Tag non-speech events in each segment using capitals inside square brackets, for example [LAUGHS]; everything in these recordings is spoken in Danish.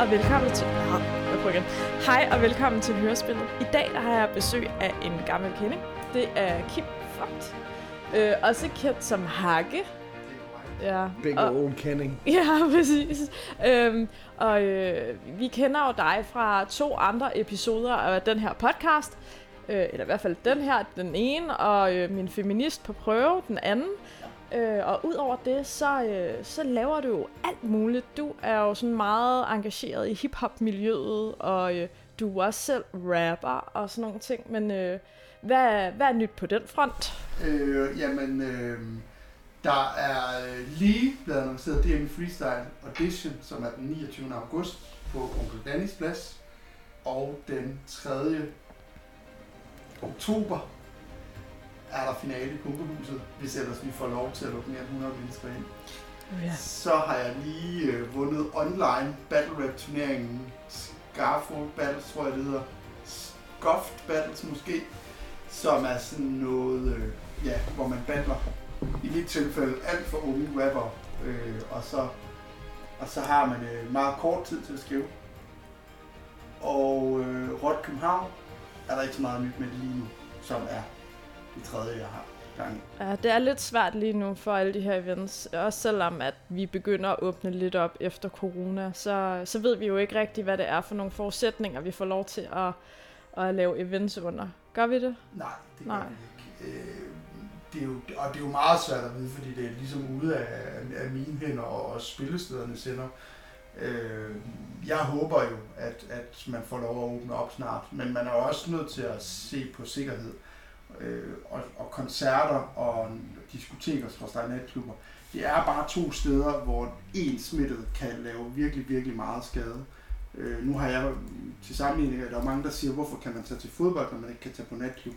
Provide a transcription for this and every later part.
Og velkommen til... Jeg igen. Hej og velkommen til Hørespillet. I dag der har jeg besøg af en gammel kending. Det er Kim Fogt. Øh, også kendt som Hakke. Ja. Big og, old kending. [LAUGHS] Ja, præcis. Øhm, og øh, vi kender jo dig fra to andre episoder af den her podcast. Øh, eller i hvert fald den her, den ene, og øh, min feminist på prøve, den anden. Øh, og udover det, så, øh, så laver du jo alt muligt. Du er jo sådan meget engageret i hiphop-miljøet, og øh, du er også selv rapper og sådan nogle ting. Men øh, hvad, hvad er nyt på den front? Øh, jamen, øh, der er øh, lige blevet annonceret DM Freestyle Audition, som er den 29. august på Onkel Dannys plads. Og den 3. oktober er der finale i Pumpehuset, hvis ellers vi får lov til at lukke mere end 100 mennesker ind. Ja. Så har jeg lige øh, vundet online battle rap turneringen Scarfold Battles, tror jeg det hedder. Scuffed Battles måske, som er sådan noget, øh, ja, hvor man battler i mit tilfælde alt for unge rapper, øh, og så og så har man øh, meget kort tid til at skrive. Og øh, Rot København er der ikke så meget nyt med lige nu, som er det tredje, jeg har gang i. Ja, det er lidt svært lige nu for alle de her events. Også selvom at vi begynder at åbne lidt op efter corona, så, så ved vi jo ikke rigtigt, hvad det er for nogle forudsætninger, vi får lov til at, at lave events under. Gør vi det? Nej, det Nej. gør vi ikke. Øh, det er jo, og det er jo meget svært at vide, fordi det er ligesom ude af, af mine hænder og, og spillestedernes hænder. Øh, jeg håber jo, at, at man får lov at åbne op snart, men man er også nødt til at se på sikkerhed. Øh, Øh, og, og koncerter og diskoteker, og natklubber, det er bare to steder, hvor en smittet kan lave virkelig, virkelig meget skade. Øh, nu har jeg til sammenligning, der er mange, der siger, hvorfor kan man tage til fodbold, når man ikke kan tage på natklub.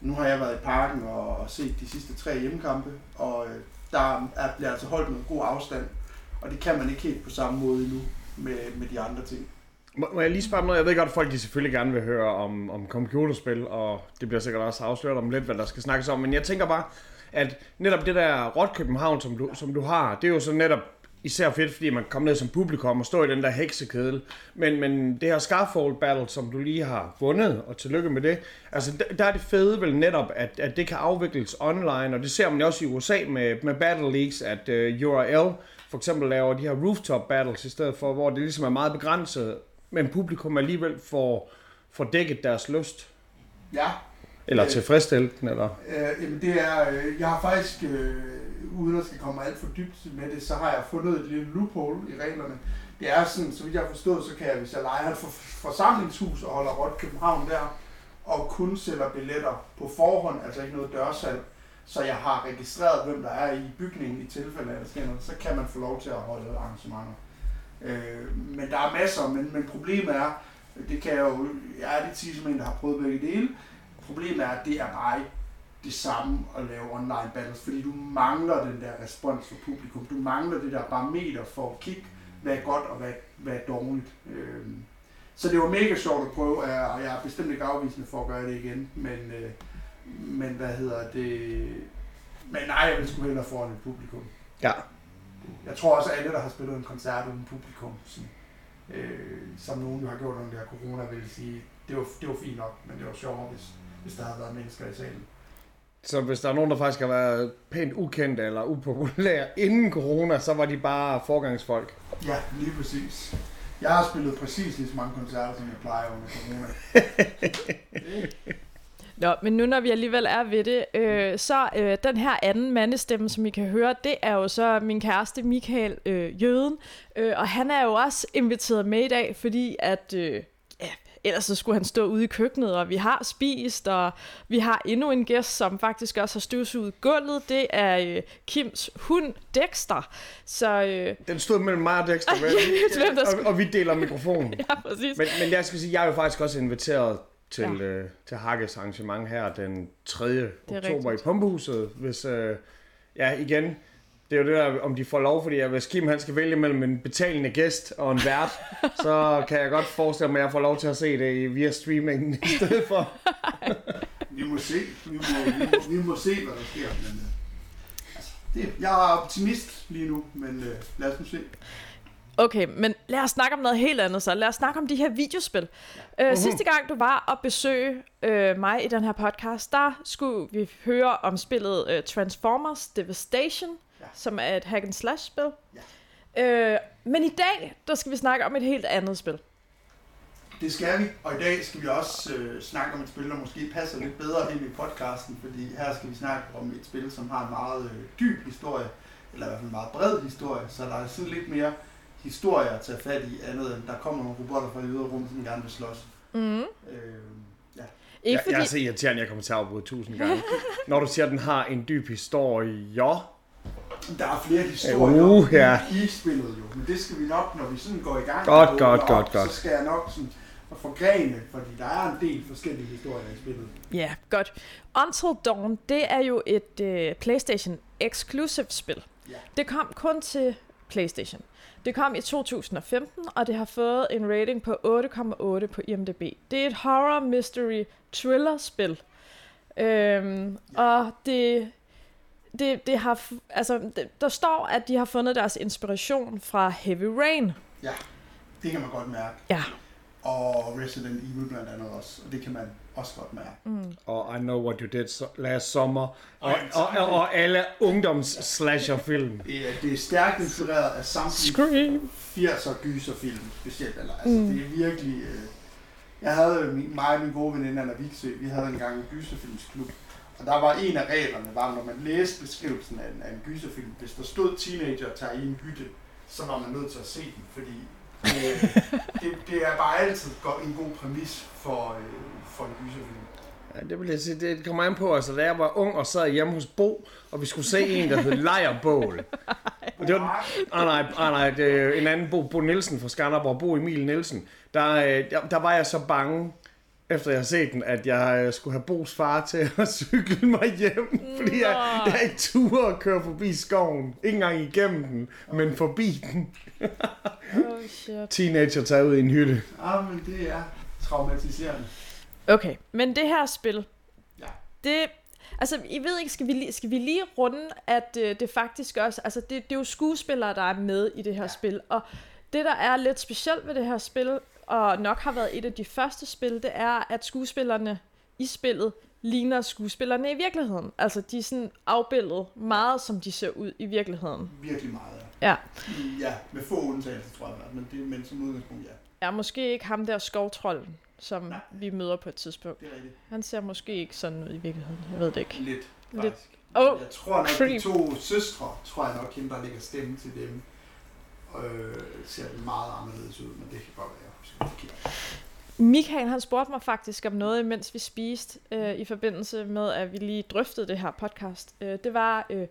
Nu har jeg været i parken og, og set de sidste tre hjemmekampe, og øh, der er, bliver altså holdt med god afstand, og det kan man ikke helt på samme måde endnu med, med de andre ting. Må, må jeg lige spørge om noget? Jeg ved godt, at folk de selvfølgelig gerne vil høre om, om computerspil, og det bliver sikkert også afsløret om lidt, hvad der skal snakkes om. Men jeg tænker bare, at netop det der Rot København, som du, som du har, det er jo så netop især fedt, fordi man kommer ned som publikum og står i den der heksekedel. Men, men det her Scarfold Battle, som du lige har vundet, og tillykke med det, altså der, der er det fede vel netop, at, at det kan afvikles online, og det ser man jo også i USA med, med Battle Leagues, at øh, uh, URL for eksempel laver de her rooftop battles i stedet for, hvor det ligesom er meget begrænset, men publikum alligevel får, får dækket deres lyst. Ja, Eller Øh, tilfredsstillet den, eller... Øh, jamen det er, øh, jeg har faktisk, øh, uden at skal komme alt for dybt med det, så har jeg fundet et lille loophole i reglerne. Det er sådan, så vidt jeg har forstået, så kan jeg, hvis jeg leger et for, forsamlingshus og holder Rot København der, og kun sælger billetter på forhånd, altså ikke noget dørsalg, så jeg har registreret, hvem der er i bygningen i tilfælde af, der sker noget, så kan man få lov til at holde arrangementer. Øh, men der er masser, men, men problemet er, det kan jeg jo ærligt sige som en, der har prøvet begge dele, problemet er, at det er bare ikke det samme at lave online battles, fordi du mangler den der respons fra publikum. Du mangler det der barometer for at kigge, hvad er godt og hvad, hvad er dårligt. Øh, så det var mega sjovt at prøve, og jeg er bestemt ikke afvisende for at gøre det igen, men, øh, men hvad hedder det... Men nej, jeg vil sgu hellere foran et publikum. Ja. Jeg tror også, at alle, der har spillet en koncert uden publikum, sådan, øh, som nogen jo har gjort under der corona, vil sige, det var, det var fint nok, men det var sjovere, hvis, hvis der havde været mennesker i salen. Så hvis der er nogen, der faktisk har været pænt ukendte eller upopulære inden corona, så var de bare forgangsfolk. Ja, lige præcis. Jeg har spillet præcis lige så mange koncerter, som jeg plejer under corona. [LAUGHS] Nå, men nu når vi alligevel er ved det, øh, så øh, den her anden mandestemme, som I kan høre, det er jo så min kæreste Michael øh, Jøden. Øh, og han er jo også inviteret med i dag, fordi at... Øh, ja, ellers så skulle han stå ude i køkkenet, og vi har spist, og vi har endnu en gæst, som faktisk også har støvsuget gulvet. Det er øh, Kims hund, Dexter. Så øh, Den stod mellem mig og Dexter, [LAUGHS] vel? Hvem der og, og vi deler mikrofonen. [LAUGHS] ja, præcis. Men, men jeg skal sige, jeg er jo faktisk også inviteret til, Ja. øh, til Hakkes arrangement her den 3. er oktober rigtigt. i Pumpehuset. Hvis, øh, ja, igen, det er jo det der, om de får lov, fordi at hvis Kim han skal vælge mellem en betalende gæst og en vært, [LAUGHS] så kan jeg godt forestille mig, at jeg får lov til at se det i- via streamingen i stedet for. [LAUGHS] Vi må se, vi må, vi må, vi må se, hvad der sker. Men, øh, altså, det, jeg er optimist lige nu, men øh, lad os nu se. Okay, men lad os snakke om noget helt andet så. Lad os snakke om de her videospil. Ja. Øh, sidste gang du var og besøge øh, mig i den her podcast, der skulle vi høre om spillet øh, Transformers Devastation, ja. som er et hack and slash spil. Ja. Øh, men i dag, der skal vi snakke om et helt andet spil. Det skal vi, og i dag skal vi også øh, snakke om et spil, der måske passer lidt bedre ind i podcasten, fordi her skal vi snakke om et spil, som har en meget øh, dyb historie, eller i hvert fald en meget bred historie, så der er sådan lidt mere historie at tage fat i, andet end der kommer nogle robotter fra ydre rum, som gerne vil slås. Mm. Øh, Ikke Jeg, fordi... jeg er så irriterende, at jeg kommer til at afbryde tusind gange. [LAUGHS] Når du siger, at den har en dyb historie, ja. der er flere historier Uh, ja. i spillet jo, men det skal vi nok, når vi sådan går i gang. Godt, og godt, op, godt, godt. Så skal jeg nok sådan forgrene, fordi der er en del forskellige historier i spillet. Ja, godt. Until Dawn, det er jo et øh, PlayStation Exclusive spil. Ja. Det kom kun til PlayStation. Det kom i 2015, og det har fået en rating på 8,8 på IMDb. Det er et horror, mystery, thriller spil. Øhm, og det, det, det har, altså, det, der står, at de har fundet deres inspiration fra Heavy Rain. Det kan man godt mærke. Ja. Og Resident Evil blandt andet også, og det kan man også godt mærke. Mm. Og I Know What You Did Last Summer. Og, Og- og, og, alle ungdoms-slasher-film. Det [LAUGHS] er, det er stærkt inspireret af samtlige Scream. 80'er gyserfilm specielt. Eller, altså, Mm. Det er virkelig... Øh, jeg havde min, mig og min gode veninde Anna Vigsø, vi havde engang en gyserfilmsklub. Og der var en af reglerne, var, når man læste beskrivelsen af en, af en gyserfilm, hvis der stod teenager tager i en hytte, så var man nødt til at se den, fordi øh, [LAUGHS] det, er bare altid en god præmis for, øh, for en gyserfilm. Ja, det vil jeg sige, det kommer an på, altså da jeg var ung og sad hjemme hos Bo, og vi skulle se en, der hed [LAUGHS] Lejerbål. Det var, ah, nej, ah, nej, det en anden Bo, Bo Nielsen fra Skanderborg, Bo Emil Nielsen. Der, øh, der, der var jeg så bange, efter jeg havde set den, at jeg øh, skulle have Bos far til at [LAUGHS] cykle mig hjem, fordi jeg, Nå. jeg ikke turde at køre forbi skoven. Ikke engang igennem den, men forbi den. [LAUGHS] Oh shit. Teenager tager ud i en hytte. Ah, men det er traumatiserende. Okay, men det her spil, Ja. det, altså, I ved ikke, skal vi lige, skal vi lige runde, at øh, det faktisk også, altså, det, det er jo skuespillere, der er med i det her ja. spil, og det, der er lidt specielt ved det her spil, og nok har været et af de første spil, det er, at skuespillerne i spillet ligner skuespillerne i virkeligheden. Altså, de er sådan afbildet meget, som de ser ud i virkeligheden. Virkelig meget, Ja. Ja, med få undtagelser, tror jeg, men, det, men som udgangspunkt, ja. Er måske ikke ham der skovtrollen, som Nej. vi møder på et tidspunkt. Det er rigtigt. Han ser måske ikke sådan ud i virkeligheden. Jeg ved det ikke. Lidt, Lidt. faktisk. Oh, jeg tror nok, creep. de to søstre, tror jeg nok, hende, der lægger stemme til dem, øh, ser meget anderledes ud, men det kan godt være, Michael han spurgte mig faktisk om noget, mens vi spiste, øh, i forbindelse med, at vi lige drøftede det her podcast. Øh, det var, øh,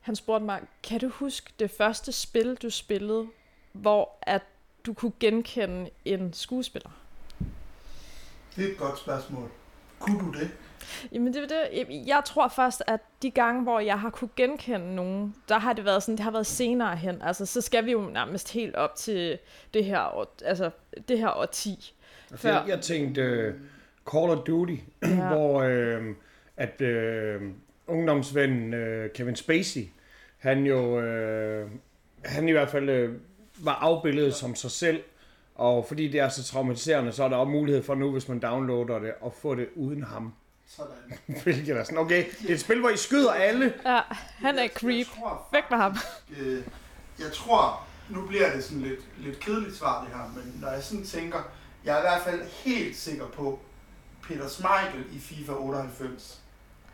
han spurgte mig, kan du huske det første spil, du spillede, hvor at du kunne genkende en skuespiller? Det er et godt spørgsmål. Kunne du det? Jamen det, er det, jeg tror først, at de gange, hvor jeg har kunne genkende nogen, der har det været sådan, det har været senere hen. Altså, så skal vi jo nærmest helt op til det her, år, altså, det her årti. Altså, jeg, jeg tænkte uh, Call of Duty, [CLEARS THROAT] Ja. hvor uh, at uh, ungdomsvennen uh, Kevin Spacey, han jo, uh, han i hvert fald uh, var afbildet som sig selv, og fordi det er så traumatiserende, så er der også mulighed for nu, hvis man downloader det, at få det uden ham. Sådan. [LAUGHS] Hvilket er sådan, okay, det er et spil, hvor I skyder alle. Ja, han er Jeg- creep. Jeg tror, Væk med ham. øh, jeg tror, nu bliver det sådan lidt, lidt kedeligt svar det her, men når jeg sådan tænker, jeg er i hvert fald helt sikker på, Peter Schmeichel i FIFA 98.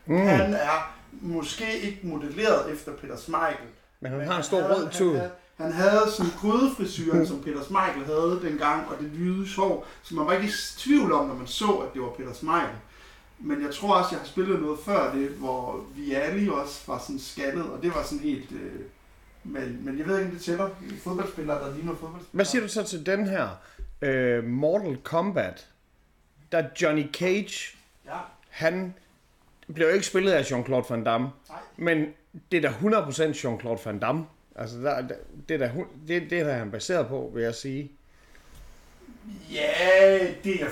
Mm. Han er måske ikke modelleret efter Peter Schmeichel, Men han Men har en stor rød han havde- Han havde sådan grydefrisyren, som Peter Schmeichel havde dengang, og det lyde sjov, så man var ikke i tvivl om, når man så, at det var Peter Schmeichel. Men jeg tror også, jeg har spillet noget før det, hvor vi alle også var sådan skaldet, og det var sådan helt... Øh, men, men jeg ved ikke, om det tæller. Fodboldspillere, der ligner fodboldspillere. Hvad siger du så til den her? Uh, Mortal Kombat. Der er Johnny Cage, Ja, han bliver jo ikke spillet af Jean-Claude Van Damme. nej. Men det er da 100% Jean-Claude Van Damme. Altså, der, det, er da, det, det er han baseret på, vil jeg sige. Ja, det er...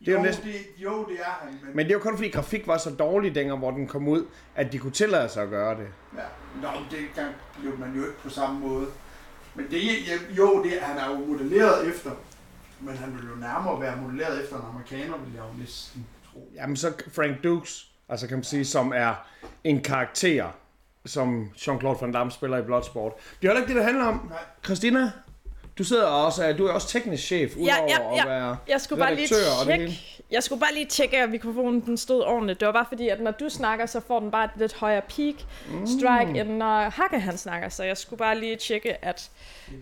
Det er jo jo, næsten- det, jo, det er han, men... Men det er jo kun fordi grafik var så dårlig dengang, hvor den kom ud, at de kunne tillade sig at gøre det. Ja, Nå, det kan, blev man jo ikke på samme måde. Men det, jo, det, han er jo modelleret efter, men han vil jo nærmere være modelleret efter en amerikaner, vil jeg jo næsten tro. Jamen så Frank Dukes, altså kan man sige, som er en karakter, som Jean-Claude Van Damme spiller i Bloodsport. Det er heller ikke det, det handler om. Nej. Christina, du sidder også, du er også teknisk chef, udover Ja, ja, ja. at være Jeg skulle bare lige tjekke, jeg skulle bare lige tjekke, at mikrofonen den stod ordentligt. Det var bare fordi, at når du snakker, så får den bare et lidt højere peak strike, end når Hakke han snakker. Så jeg skulle bare lige tjekke, at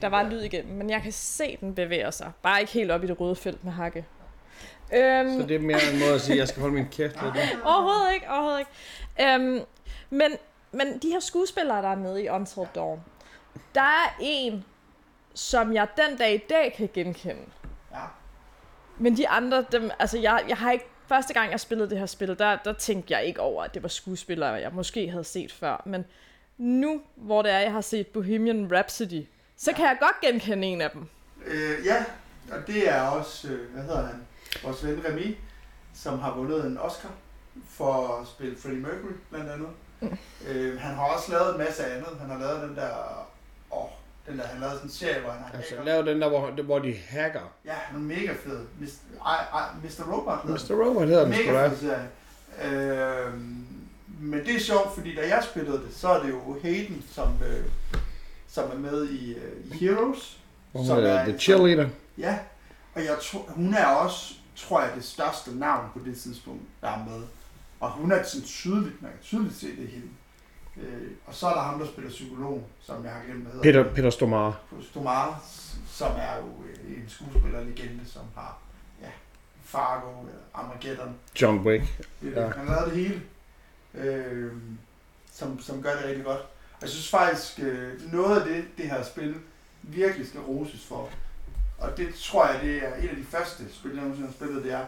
der var lyd igennem. Men jeg kan se, den bevæger sig. Bare ikke helt op i det røde felt med Hakke. Øhm, Så det er mere en måde at sige, at jeg skal holde min kæft lidt. [LAUGHS] Overhovedet ikke, overhovedet ikke. Øhm, men, men de her skuespillere, der er med i Until Dawn, der er en, som jeg den dag i dag kan genkende. Ja. Men de andre, dem, altså jeg, jeg har ikke, første gang jeg spillede det her spil, der, der tænkte jeg ikke over, at det var skuespillere, jeg måske havde set før. Men nu, hvor det er, jeg har set Bohemian Rhapsody, så kan jeg godt genkende en af dem. Øh, ja, og det er også, øh, hvad hedder han, vores ven Remy, som har vundet en Oscar for at spille Freddie Mercury, blandt andet. Mm. Øh, han har også lavet en masse andet. Han har lavet den der, åh, den der, han lavede sådan en serie, hvor han har Altså, hacker. lav den der, hvor, hvor de hacker. Ja, han er mega fed. Mr. Ej, ej, Mr. Robot hedder den. Mr. Robot hedder den sgu Mega da. fed serie. Øh, men det er sjovt, fordi da jeg spillede det, så er det jo Hayden, som, øh, som er med i, øh, i Heroes. Hun som hedder er- The Cheerleader. Ja, og jeg tror, hun er også, tror jeg, det største navn på det tidspunkt, der er med. Og hun er sådan tydeligt, man kan tydeligt se det i hende. Øh, og så er der ham, der spiller psykolog, som jeg har glemt, hvad hedder. Peter, Peter Stomare. Stomare, som er jo øh, en skuespillerlegende, som har ja, Fargo, eller Armageddon. John Wick. Ja. Han har lavet det hele, øh, som, som gør det rigtig godt. Og jeg synes faktisk, øh, noget af det, det her spil virkelig skal roses for, og det tror jeg, det er et af de første spil, jeg nogensinde har spillet, det er,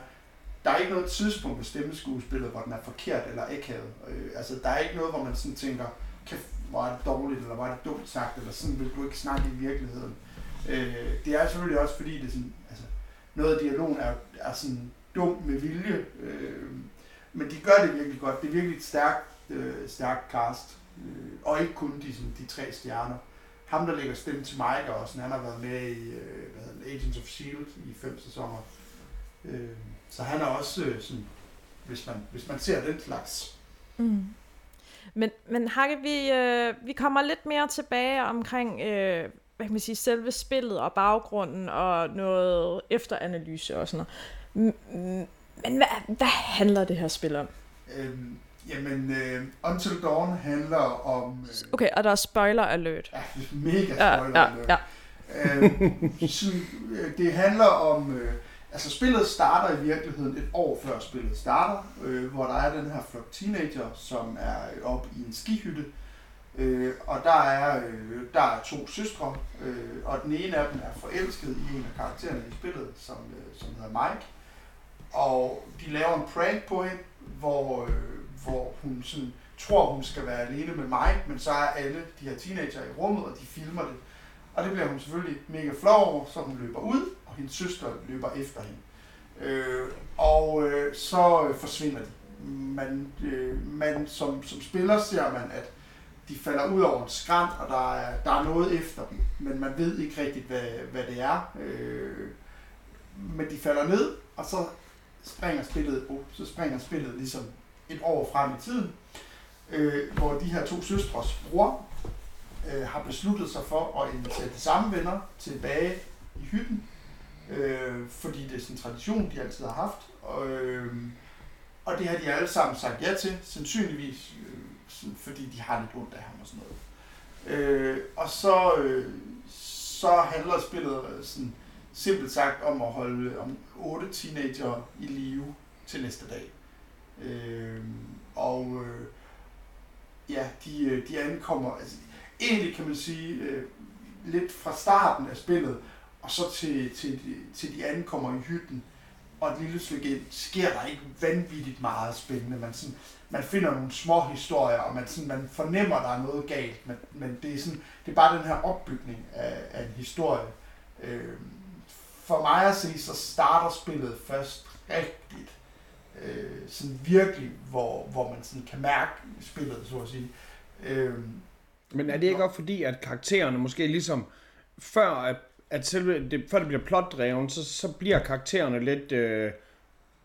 der er ikke noget tidspunkt på stemmeskuespillet, hvor den er forkert eller akavet. Øh, altså, der er ikke noget, hvor man sådan tænker, kæft, hvor er det dårligt, eller hvor er det dumt sagt, eller sådan vil du ikke snakke i virkeligheden. Øh, det er selvfølgelig også, fordi det er sådan, altså, noget af dialogen er, er sådan dum med vilje, øh, men de gør det virkelig godt. Det er virkelig et stærkt, øh, stærkt cast. Øh, og ikke kun de, sådan, de tre stjerner. Ham, der lægger stemme til Mike også, han har været med i øh, hvad hedder Agents of S.H.I.E.L.D. i fem sæsoner. Øh, så han er også øh, sådan, hvis man, hvis man ser den slags. Mm. Men, men Hakke, vi, øh, vi kommer lidt mere tilbage omkring øh, hvad kan man sige, selve spillet og baggrunden og noget efteranalyse og sådan noget. Men hvad, hvad handler det her spil om? Øh, jamen, øh, Until Dawn handler om... Øh, Okay, og der er spoiler alert. ja, mega Ja, spoiler. ja, ja. øh, [LAUGHS] sådan, øh, det handler om... Øh, altså spillet starter i virkeligheden et år før spillet starter, øh, hvor der er den her flok teenager, som er oppe i en skihytte. Øh, og der er, øh, der er to søstre, øh, og den ene af dem er forelsket i en af karaktererne i spillet, som, øh, som hedder Mike. Og de laver en prank på hende, hvor, øh, hvor hun sådan, tror, hun skal være alene med Mike, men så er alle de her teenager i rummet, og de filmer det. Og det bliver hun selvfølgelig mega flov over, så hun løber ud, og hendes søster løber efter hende. Øh, og øh, så øh, forsvinder de. Man, øh, man som, som spiller ser man, at de falder ud over en skrant, og der er, der er noget efter dem, men man ved ikke rigtigt, hvad, hvad det er. Øh, men de falder ned, og så springer spillet, oh, så springer spillet ligesom et år frem i tiden, øh, hvor de her to søstres bror øh, har besluttet sig for at invitere de samme venner tilbage i hytten, øh, fordi det er sådan en tradition, de altid har haft. Og, øh, og det har de alle sammen sagt ja til, sandsynligvis øh, sådan, fordi de har lidt ondt af ham og sådan noget. Øh, og så, øh, så handler spillet øh, sådan, simpelt sagt om at holde om otte teenager i live til næste dag. Øh, og øh, ja, de, øh, de ankommer, altså egentlig kan man sige, øh, lidt fra starten af spillet, og så til, til, til de ankommer i hytten, og et lille stykke ind, sker der ikke vanvittigt meget spændende. Man, sådan, man finder nogle små historier, og man, sådan, man fornemmer, at der er noget galt, men, men det, er sådan, det er bare den her opbygning af, af en historie. Øh, for mig at se, så starter spillet først rigtigt. Øh, sådan virkelig, hvor, hvor man sådan kan mærke spillet, så at sige. Øh, men er det ikke også fordi, at karaktererne måske ligesom før at, at selve, det, før det bliver plotdrevet, så, så bliver karaktererne lidt øh,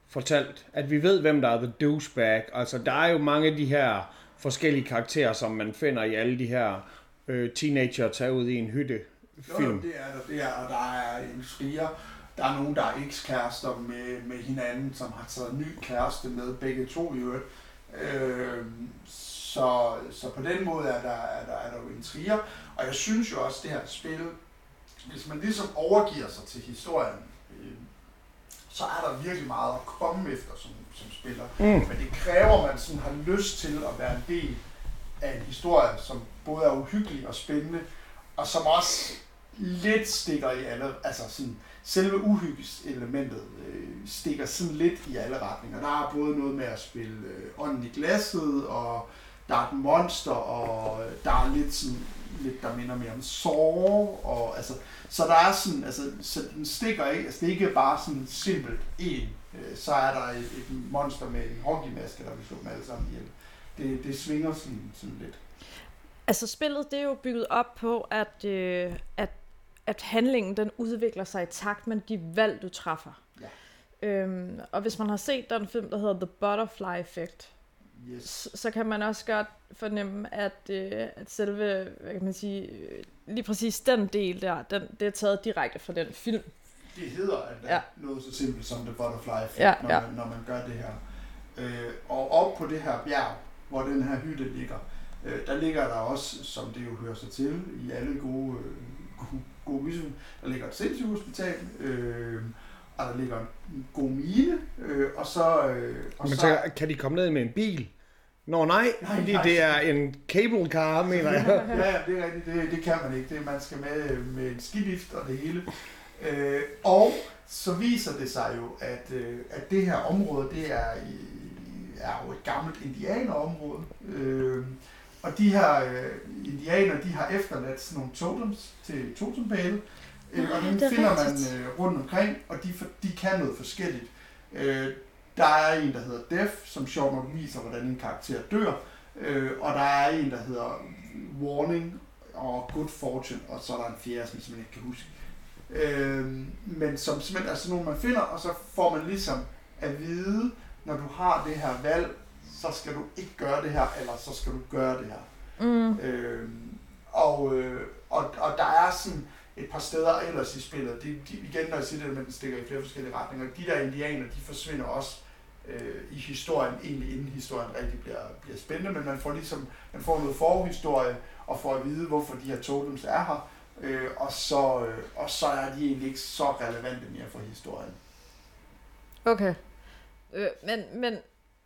fortalt, at vi ved, hvem der er the douchebag. Altså, der er jo mange af de her forskellige karakterer, som man finder i alle de her øh, teenager tager ud i en hytte film. jo, det er der, det er, og der er en frier. Der er nogen, der er ekskærester med, med hinanden, som har taget ny kæreste med, begge to i øvrigt. Øh, så, så på den måde er der, er der, er der jo en trier. Og jeg synes jo også, det her spil, hvis man ligesom overgiver sig til historien, øh, så er der virkelig meget at komme efter som, som spiller. Mm. Men det kræver, at man sådan har lyst til at være en del af en historie, som både er uhyggelig og spændende, og som også lidt stikker i alle, altså sådan, selve uhyggelseselementet øh, stikker sådan lidt i alle retninger. Der er både noget med at spille øh, ånden i glasset, og der er et monster, og der er lidt sådan, lidt der minder mere om Saw, og altså, så der er sådan, altså, så den stikker ikke, altså det er ikke bare sådan simpelt en, øh, så er der et, et monster med en hockeymaske, der vil slå dem alle sammen ihjel. Det, det svinger sådan, sådan lidt. Altså spillet, det er jo bygget op på, at, øh, at, at handlingen den udvikler sig i takt med de valg, du træffer. Ja. Øhm, og hvis man har set den film, der hedder The Butterfly Effect, Yes. så, så kan man også godt fornemme, at, øh, at selve, hvad kan man sige, øh, lige præcis den del der, den, det er taget direkte fra den film. Det hedder at Ja. noget så simpelt som The Butterfly Effect, Ja, når, ja. Man, når man gør det her. Øh, og op på det her bjerg, hvor den her hytte ligger, øh, der ligger der også, som det jo hører sig til i alle gode, øh, gode, gyserfilm, der ligger et sindssygt hospital, øh, og der ligger en god mine, øh, og så... Øh, og Men så så, kan de komme ned med en bil? Nå nej, Nej, fordi nej. det er en cable car, mener jeg. [LAUGHS] ja, ja, det er rigtigt. Det, det kan man ikke. Det, man skal med med en skidift og det hele. Øh, og så viser det sig jo, at, øh, at det her område, det er, er jo et gammelt indianerområde. Øh, og de her øh, indianer, de har efterladt sådan nogle totems til totempæle. Øh, og dem er finder man rigtigt. øh, rundt omkring, og de, for- de kan noget forskelligt. Øh, der er en, der hedder Death, som sjovt nok viser, hvordan en karakter dør. Øh, og der er en, der hedder Warning og Good Fortune, og så er der en fjerde, som jeg simpelthen ikke kan huske. Øh, men som simpelthen er sådan nogle, man finder, og så får man ligesom at vide, når du har det her valg, så skal du ikke gøre det her, eller så skal du gøre det her. Mm. Øh, og, øh, og, og der er sådan et par steder ellers i spillet, de, de, igen når jeg siger det, men den stikker i flere forskellige retninger, de der indianer, de forsvinder også øh, i historien, egentlig inden historien rigtig bliver, bliver spændende, men man får ligesom, man får noget forhistorie, og får at vide, hvorfor de her totems er her, øh, og, så, øh, og så er de egentlig ikke så relevante mere for historien. Okay. Øh, men, men,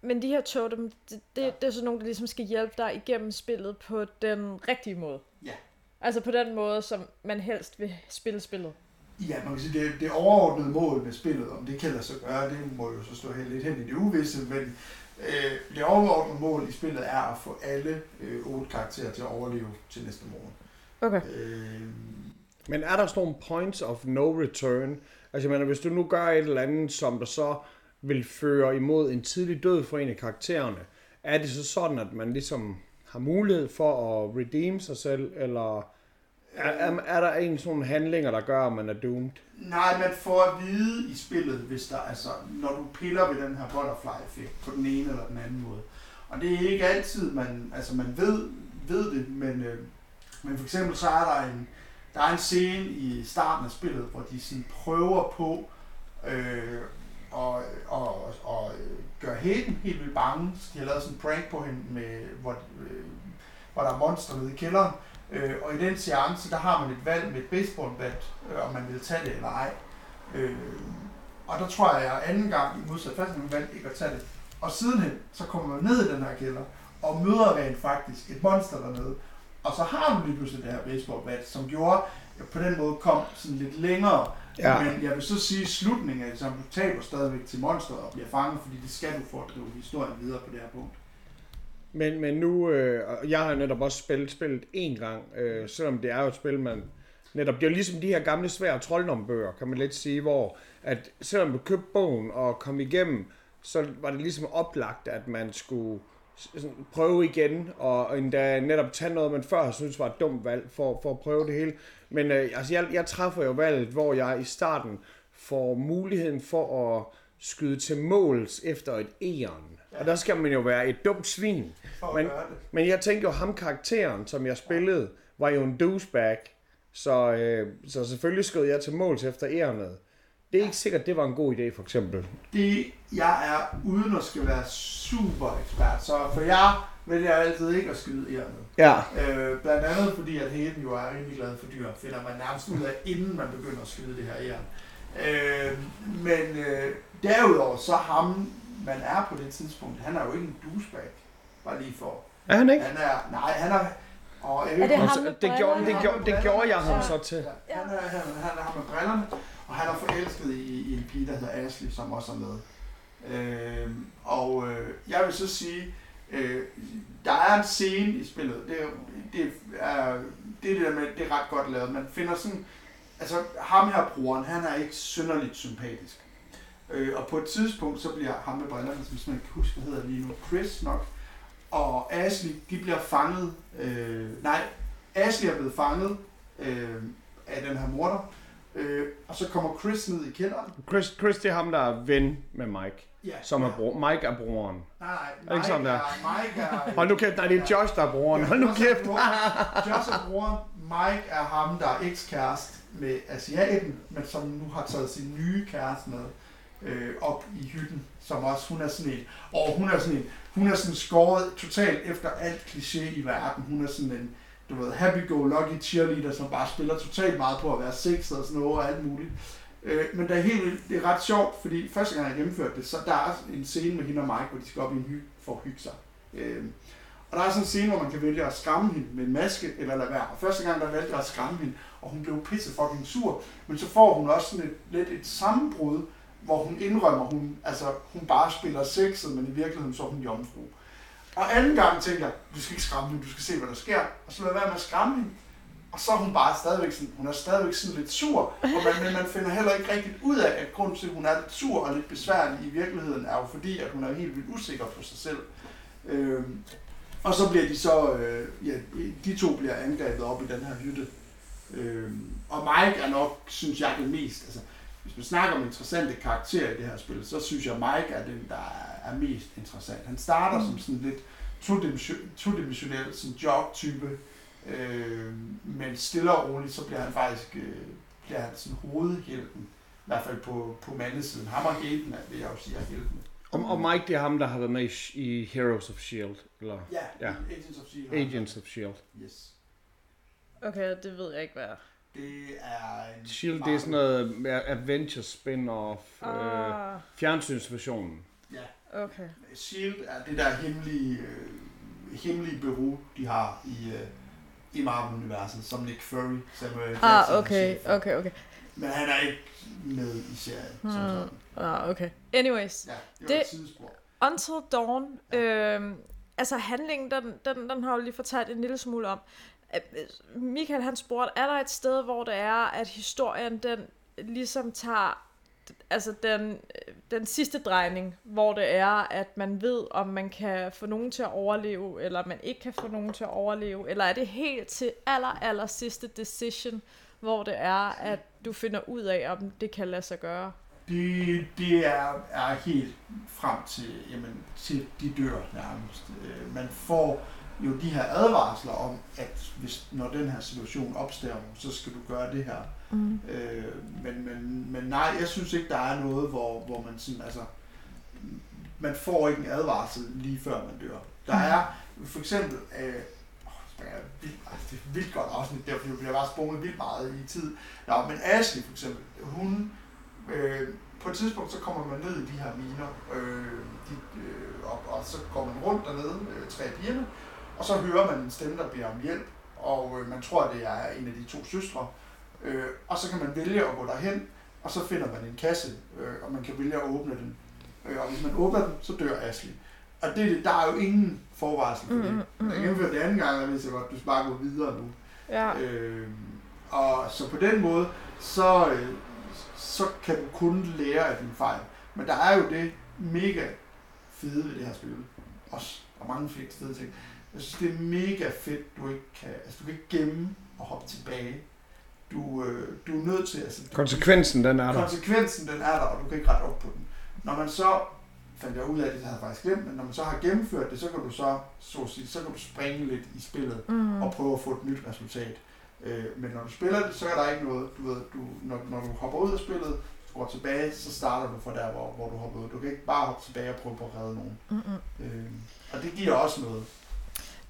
men de her totem, det, det, det er sådan nogle, der ligesom skal hjælpe dig igennem spillet på den rigtige måde. Ja. Altså på den måde, som man helst vil spille spillet. Ja, man kan sige, det, det overordnede mål med spillet, om det kan lade sig gøre, det må jo så stå helt lidt hen i det uvisse, men øh, det overordnede mål i spillet er at få alle øh, otte karakterer til at overleve til næste morgen. Okay. Øh, Men er der sådan nogle points of no return? Altså mener, hvis du nu gør et eller andet, som der så vil føre imod en tidlig død for en af karaktererne, er det så sådan, at man ligesom har mulighed for at redeem sig selv, eller er, er, er der en sådan nogle handlinger, der gør, at man er doomed? nej, man får at vide i spillet, hvis der altså, når du piller ved den her butterfly-effekt på den ene eller den anden måde. Og det er ikke altid, man, altså man ved, ved det, men, øh, men for eksempel så er der en, der er en scene i starten af spillet, hvor de sådan prøver på øh, og, og, og gøre hende helt vildt bange. Så de har lavet sådan en prank på hende, med, hvor, øh, hvor der er monster nede i kælderen. Øh, og i den seance, der har man et valg med et baseballbat, øh, om man vil tage det eller ej. Øh, og der tror jeg, at jeg anden gang i modsat man valgte ikke at tage det. Og sidenhen, så kommer man ned i den her kælder, og møder rent faktisk et monster dernede. Og så har du lige pludselig det her baseballbat, som gjorde, at på den måde kom sådan lidt længere. Ja. Men jeg vil så sige, at slutningen af det, som du taber stadigvæk til monsteret og bliver fanget, fordi det skal du for at drive historien videre på det her punkt. Men, men nu, øh, jeg har netop også spillet spillet en gang, øh, selvom det er jo et spil, man netop, det er jo ligesom de her gamle svære trolddombøger, kan man lidt sige, hvor at selvom du købte bogen og kom igennem, så var det ligesom oplagt, at man skulle prøve igen, og, og endda netop tage noget, man før har syntes var et dumt valg, for, for at prøve det hele. Men øh, altså, jeg, jeg træffer jo valget, hvor jeg i starten får muligheden for at skyde til måls efter et æren. Og der skal man jo være et dumt svin. Men, men jeg tænker jo, ham karakteren, som jeg spillede, var jo en douchebag. Så, øh, så selvfølgelig skød jeg til måls efter ærenet. Det er ikke sikkert, det var en god idé, for eksempel. Det, jeg er uden at skal være super ekspert, så for jeg vælger jeg altid ikke at skyde ærnet. Ja. Øh, blandt andet fordi, at hæden jo er rimelig glad for dyr, finder man nærmest ud af, inden man begynder at skyde det her æren. Øh, men øh, derudover, så ham, man er på det tidspunkt, han er jo ikke en douchebag, bare lige for. Er han ikke? Han er, nej, han er... Og jeg Er det ham så- med det gjorde- det gjorde- det gjorde jeg ham så til. Ja, han, er, han, han er ham med brillerne, og han er forelsket i, i en pige, der hedder Ashley, som også er med. Øh, og øh, jeg vil så sige, øh, der er en scene i spillet, det er, det er det, er det der med, det er ret godt lavet. Man finder sådan, altså ham her brugeren, han er ikke synderligt sympatisk. Øh, og på et tidspunkt, så bliver ham med brillerne, som jeg simpelthen ikke kan huske, hvad hedder lige nu, Chris nok, og Ashley, de bliver fanget, øh, nej, Ashley er blevet fanget øh, af den her morder, øh, og så kommer Chris ned i kælderen. Chris, Chris, det er ham, der er ven med Mike. Ja, Som er bror. Mike er broren. Nej, nej, Er ikke sådan, der? er, Mike er... Hold nu kæft, nej, det er Josh, der er broren. Hold nu kæft. Josh er broren. Mike er ham, der er ekskæreste med asiaten, men som nu har taget sin nye kæreste med øh, op i hytten, som også, hun er sådan en, og hun er sådan en, hun er sådan skåret totalt efter alt kliché i verden. Hun er sådan en, du ved, happy-go-lucky cheerleader, som bare spiller totalt meget på at være sexet og sådan noget og alt muligt. Øh, men det er helt det er ret sjovt, fordi første gang jeg gennemførte det, så der er en scene med hende og Mike, hvor de skal op i en hy for at hygge sig. Øh, og der er sådan en scene, hvor man kan vælge at skræmme hende med en maske, eller lade være. Og første gang, der valgte jeg at skræmme hende, og hun blev pisse fucking sur. Men så får hun også sådan et, lidt et sammenbrud, hvor hun indrømmer, hun, altså, hun bare spiller sexet, men i virkeligheden så er hun jomfru. Og anden gang tænker jeg, du skal ikke skræmme hende, du skal se, hvad der sker. Og så lad være med at skræmme hende. Og så er hun bare stadigvæk sådan, hun er stadigvæk sådan lidt sur, og man, men man finder heller ikke rigtigt ud af, at grunden til, at hun er lidt sur og lidt besværlig i virkeligheden, er jo fordi, at hun er helt vildt usikker på sig selv. Øhm, og så bliver de så, øh, ja, de to bliver angrebet op i den her hytte. Øhm, og Mike er nok, synes jeg, det mest, altså, hvis man snakker om interessante karakterer i det her spil, så synes jeg, Mike er den, der er mest interessant. Han starter som sådan lidt todimension- todimensionel, sådan jog-type, øh, men stille og roligt, så bliver han faktisk øh, bliver han sådan hovedhjælpen, i hvert fald på, på mandesiden. Ham og er, vil jeg jo sige, er hjælpen. Og, og Mike, det er ham, der har været med i, i Heroes of S.H.I.E.L.D. Eller Ja, Ja. Agents of S.H.I.E.L.D. Agents of S.H.I.E.L.D. Yes. Okay, det ved jeg ikke, hvad er. Det er en... S.H.I.E.L.D. det er sådan noget adventure spin-off. Øh, Ah, fjernsynsversionen. Ja, okay. S.H.I.E.L.D. er det der hemmelige, øh, hemmelige bureau, de har i, øh, i Marvel-universet, som Nick Fury, Samuel Jackson Ah, okay, okay, okay. Men han er ikke med i serien. Som Hmm. sådan. Ah, okay. Anyways. Ja, det var Det- et sidespor. Until Dawn, øh, altså handlingen, den, den, den har jo lige fortalt en lille smule om. Øh, Michael han spurgte, er der et sted, hvor det er, at historien den ligesom tager altså den, øh, den sidste drejning, hvor det er, at man ved, om man kan få nogen til at overleve, eller man ikke kan få nogen til at overleve, eller er det helt til aller, aller sidste decision, hvor det er, at du finder ud af, om det kan lade sig gøre? Det, det er, er helt frem til, jamen, til de dør nærmest. Øh, man får jo de her advarsler om, at hvis, når den her situation opstår, så skal du gøre det her. Mm. Øh, men, men, men nej, jeg synes ikke, der er noget, hvor, hvor man sådan, altså, man får ikke en advarsel lige før man dør. Der er for eksempel, øh, det er vildt, altså, det er vildt godt afsnit, derfor bliver bare sprunget vildt meget i tid. Nå, men Ashley for eksempel, hun, øh, på et tidspunkt, så kommer man ned i de her miner, øh, de, øh, og, og så går man rundt dernede, øh, tre pigerne, og så hører man en stemme, der beder om hjælp, og øh, man tror, det er en af de to søstre, øh, og så kan man vælge at gå derhen, og så finder man en kasse, øh, og man kan vælge at åbne den. Øh, og hvis man åbner den, så dør Ashley. Og det, er der er jo ingen forvarsel for det. Mm, mm, mm, Jeg gennemførte det anden gang, og jeg godt, du skal bare gå videre nu. Ja. Øh, og så på den måde, så, øh, så kan du kun lære af dine fejl. Men der er jo det mega fede ved det her spil. også, og mange flere fede ting. Jeg synes, det er mega fedt, du ikke kan, altså du kan ikke gemme og hoppe tilbage. Du, øh, du er nødt til, altså... Konsekvensen, den er der. Konsekvensen, den er der, og du kan ikke rette op på den. Når man så, fandt jeg ud af, det havde jeg faktisk glemt, men når man så har gennemført det, så kan du så, så at sige, så kan du springe lidt i spillet Mm. og prøve at få et nyt resultat. Øh, men når du spiller det, så er der ikke noget, du ved, du, når, når du hopper ud af spillet, du går tilbage, så starter du fra der, hvor, hvor du hopper ud. Du kan ikke bare hoppe tilbage og prøve på at redde nogen. Mm-mm. Øh, og det giver også noget.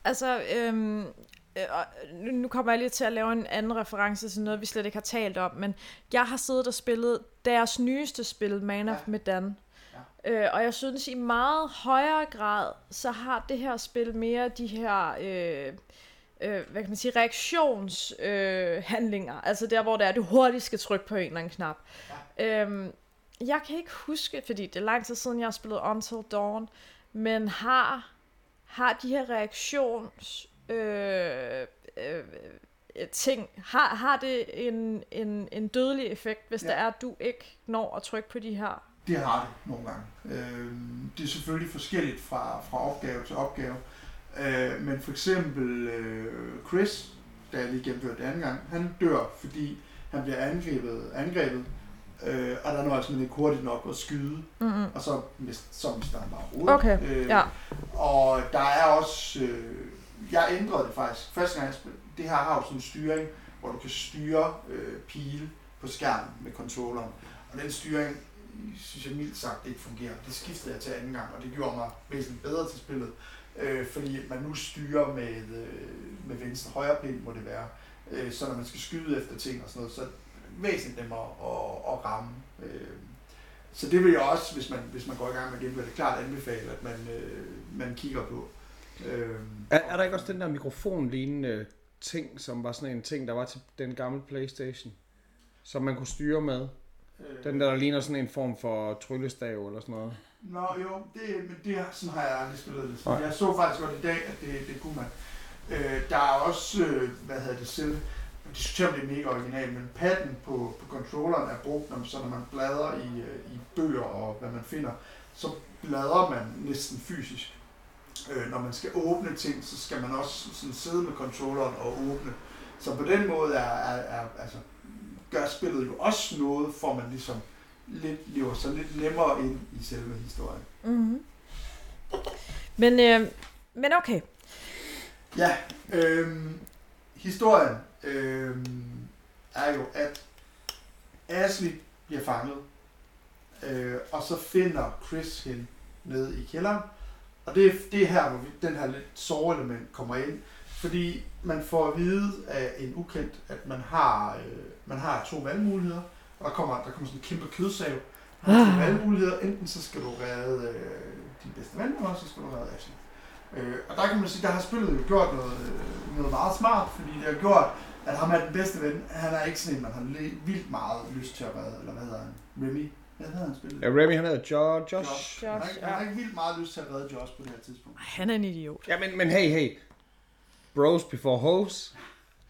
Altså, øhm, øh, nu- kommer jeg lige til at lave en anden reference til noget, vi slet ikke har talt om, men jeg har siddet og spillet deres nyeste spil, Man of Ja. Medan. Øh, og jeg synes i meget højere grad, så har det her spil mere de her, øh, øh, hvad kan man sige, reaktionshandlinger. Øh, handlinger. altså der, hvor det er, du hurtigt skal trykke på en eller anden knap. Ja. Øhm, jeg kan ikke huske, fordi det er lang tid siden, jeg har spillet Until Dawn, men har, har de her reaktions... Øh, øh, øh, ting, har, har det en, en, en dødelig effekt, hvis Ja. det er, at du ikke når at trykke på de her Det har det nogle gange. Øh, det er selvfølgelig forskelligt fra, fra opgave til opgave. Øh, men for eksempel øh, Chris, da jeg lige gennemførte det anden gang, han dør, fordi han bliver angrebet, angrebet øh, og der når altså ikke hurtigt nok at skyde, Mm-hmm. og så, mist, så mister han bare hovedet. Okay, øh, ja. Og der er også, øh, jeg ændrede det faktisk, første gang jeg spillede, det her har jo sådan en styring, hvor du kan styre øh, pile på skærmen med controlleren, og den styring, synes jeg mildt sagt ikke fungerer. Det skiftede jeg til anden gang, og det gjorde mig væsentligt bedre til spillet, øh, fordi man nu styrer med, øh, med venstre højre pind, må det være, øh, så når man skal skyde efter ting og sådan noget, så væsentligt nemmere at, at ramme. Øh, så det vil jeg også, hvis man, hvis man går i gang med gameplay, det klart anbefale, at man, øh, man kigger på. Øh, Er, er der ikke også den der mikrofonlignende ting, som var sådan en ting, der var til den gamle Playstation? Som man kunne styre med? øh, Den der, der ligner sådan en form for tryllestav eller sådan noget. Nå jo, det, men det, sådan har jeg aldrig spillet det. Jeg så faktisk godt i dag, at det, det kunne man. Øh, der er også, øh, hvad hedder det selv, jeg diskuterer om det er mega originalt, men padden på, på controlleren er brugt, når, så når man bladrer i, øh, i bøger og hvad man finder, så bladrer man næsten fysisk. Øh, når man skal åbne ting, så skal man også sådan sidde med controlleren og åbne. Så på den måde er, er, er altså, gør spillet jo også noget, for man ligesom lidt, lever sig lidt nemmere ind i selve historien. Mm-hmm. Men, øh, men okay. Ja, øhm, historien øhm, er jo, at Ashley bliver fanget, øh, og så finder Chris hende nede i kælderen. Og det, er- det er her, hvor den her lidt soveelement kommer ind, fordi man får at vide af en ukendt, at man har, øh, man har to valgmuligheder, og der kommer, der kommer sådan en kæmpe kødsav. Der er to Ah. valgmuligheder, enten så skal du redde øh, din bedste ven, eller så skal du redde Ashley. Øh, og der kan man sige, der har spillet jo gjort noget, øh, noget meget smart, fordi det har gjort, at ham er den bedste ven. Han er ikke sådan en, man har le- vildt meget lyst til at redde, eller hvad hedder han? Remy? Hvad hedder han spillet? Ja, Remy han hedder jo, Josh. Josh. Han, har ikke, han har ikke vildt meget lyst til at redde Josh på det her tidspunkt. Han er en idiot. Ja, men, men hey, hey. Bros before hoes.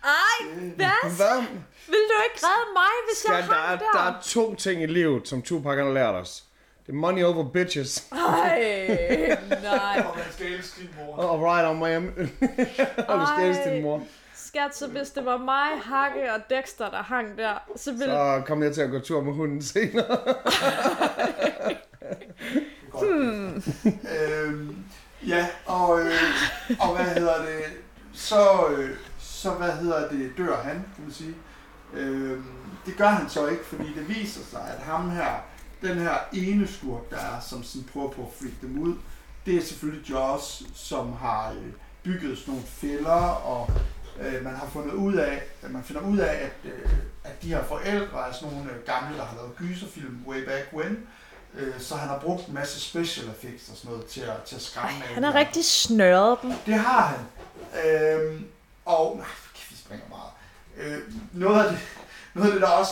Ej, Øh, hvad? Hvad? Vil du ikke redde mig, hvis Ja, jeg der, hang er, der? der er to ting i livet, som Tupac har lært os. Det er money over bitches. Ej, nej. Og man skal elske din mor. Og right on my... og du skal elske din mor. Skat, så hvis det var mig, Hakke og Dexter, der hang der, så ville... Så kom jeg til at gå tur med hunden senere. [LAUGHS] Hmm. øhm, ja, og, øh, og hvad hedder det, så, øh, så hvad hedder det, dør han, kan man sige. Øhm, det gør han så ikke, fordi det viser sig, at ham her, den her ene skurk, der er, som sådan prøver på at flikke dem ud, det er selvfølgelig Joss, som har øh, bygget sådan nogle fælder, og øh, man har fundet ud af, at man finder ud af, at, øh, at de her forældre er sådan nogle øh, gamle, der har lavet gyserfilm way back when, øh, så han har brugt en masse special effects og sådan noget til at, til at skræmme Ej, han har rigtig snørret dem. Det har han. Øhm, og, nej, kæft, vi springer meget. Øh, noget, af det, noget af det, der også,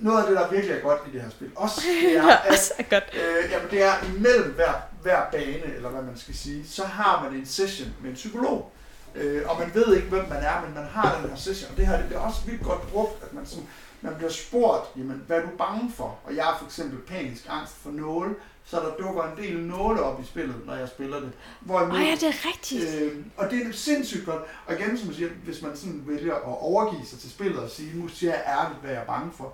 noget af det, der virkelig er godt i det her spil, også [LAUGHS] det er, at også er godt. øh, jamen, det er imellem hver, hver bane, eller hvad man skal sige, så har man en session med en psykolog. Øh, og man ved ikke, hvem man er, men man har den her session. Og det her det bliver også vildt godt brugt, at man, sådan, man bliver spurgt, jamen, hvad er du bange for? Og jeg er for eksempel panisk angst for nåle, så der dukker en del nåle op i spillet, når jeg spiller det. Hvorimod, Ej, ja, det er rigtigt. Øh, og det er sindssygt godt. Og igen, som jeg siger, hvis man sådan vælger at overgive sig til spillet og sige, nu siger jeg ærligt, hvad jeg er bange for.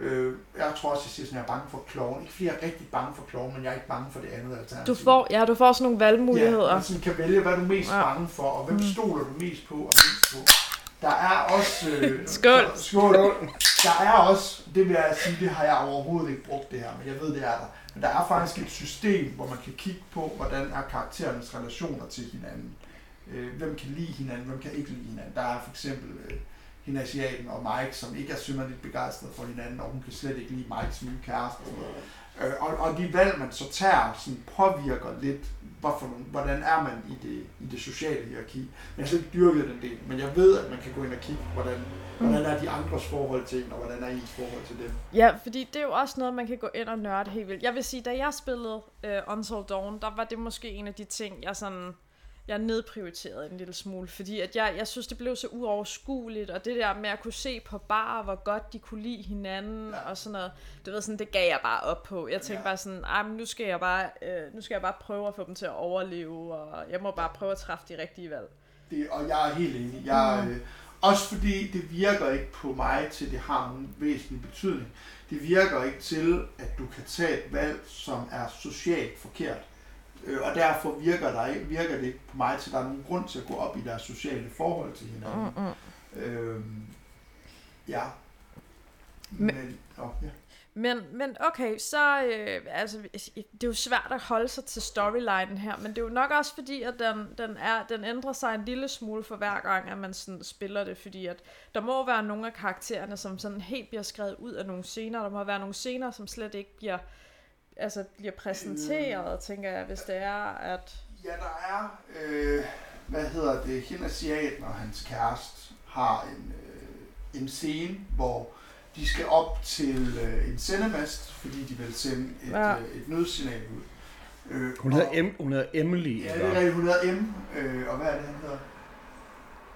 Øh, jeg tror også, jeg siger at jeg er bange for kloven. Ikke fordi jeg er rigtig bange for kloven, men jeg er ikke bange for det andet alternativ. Du får, ja, du får sådan nogle valgmuligheder. Ja, man sådan kan vælge, hvad du er mest Ja. bange for, og hvem Mm. stoler du mest på og mindst på. Der er også... Øh, [LAUGHS] Skål. Skål. Der er også, det vil jeg sige, det har jeg overhovedet ikke brugt det her, men jeg ved, det er der. Men der er faktisk et system, hvor man kan kigge på, hvordan er karakterernes relationer til hinanden. Øh, hvem kan lide hinanden, hvem kan ikke lide hinanden. Der er for eksempel øh, hende asiaten og Mike, som ikke er synderligt begejstret for hinanden, og hun kan slet ikke lide Mikes nye kæreste. Og, sådan noget. Øh, og, og de valg, man så tager, sådan påvirker lidt, hvorfor, hvordan er man i det, i det sociale hierarki. Men jeg har slet ikke dyrket den del, men jeg ved, at man kan gå ind og kigge, hvordan, hvordan er de andres forhold til en, og hvordan er ens forhold til dem. Ja, fordi det er jo også noget, man kan gå ind og nørde helt vildt. Jeg vil sige, da jeg spillede uh, Until Dawn, der var det måske en af de ting, jeg sådan jeg nedprioriterede en lille smule, fordi at jeg, jeg synes, det blev så uoverskueligt, og det der med at kunne se på bar, hvor godt de kunne lide hinanden, ja. og sådan noget, du ved, sådan, det gav jeg bare op på. Jeg tænkte Ja. bare sådan, Ej, men nu skal jeg bare, øh, nu skal jeg bare prøve at få dem til at overleve, og jeg må bare prøve at træffe de rigtige valg. Det, og jeg er helt enig. Jeg, øh, også fordi det virker ikke på mig til, det har nogen væsentlig betydning. Det virker ikke til, at du kan tage et valg, som er socialt forkert. Øh, og derfor virker, der ikke, virker det ikke på mig til, at der er nogen grund til at gå op i deres sociale forhold til hinanden. Mm-mm. Øhm, ja. Men- Men, oh, ja. Men, men okay, så øh, altså, det er jo svært at holde sig til storylinen her, men det er jo nok også fordi, at den, den, er, den ændrer sig en lille smule for hver gang, at man sådan spiller det, fordi at der må være nogle af karaktererne, som sådan helt bliver skrevet ud af nogle scener, der må være nogle scener, som slet ikke bliver, altså, bliver præsenteret, tænker jeg, hvis det er, at... Ja, der er, øh, hvad hedder det, hende asiaten og hans kæreste har en, øh, en scene, hvor de skal op til øh, en sendemast, fordi de vil sende et, Ja. øh, et nødsignal ud. Øh, Hun hedder, em, hun hedder Emily. Ja, eller? det er rigtigt. Hun hedder M, øh, og hvad er det, han hedder?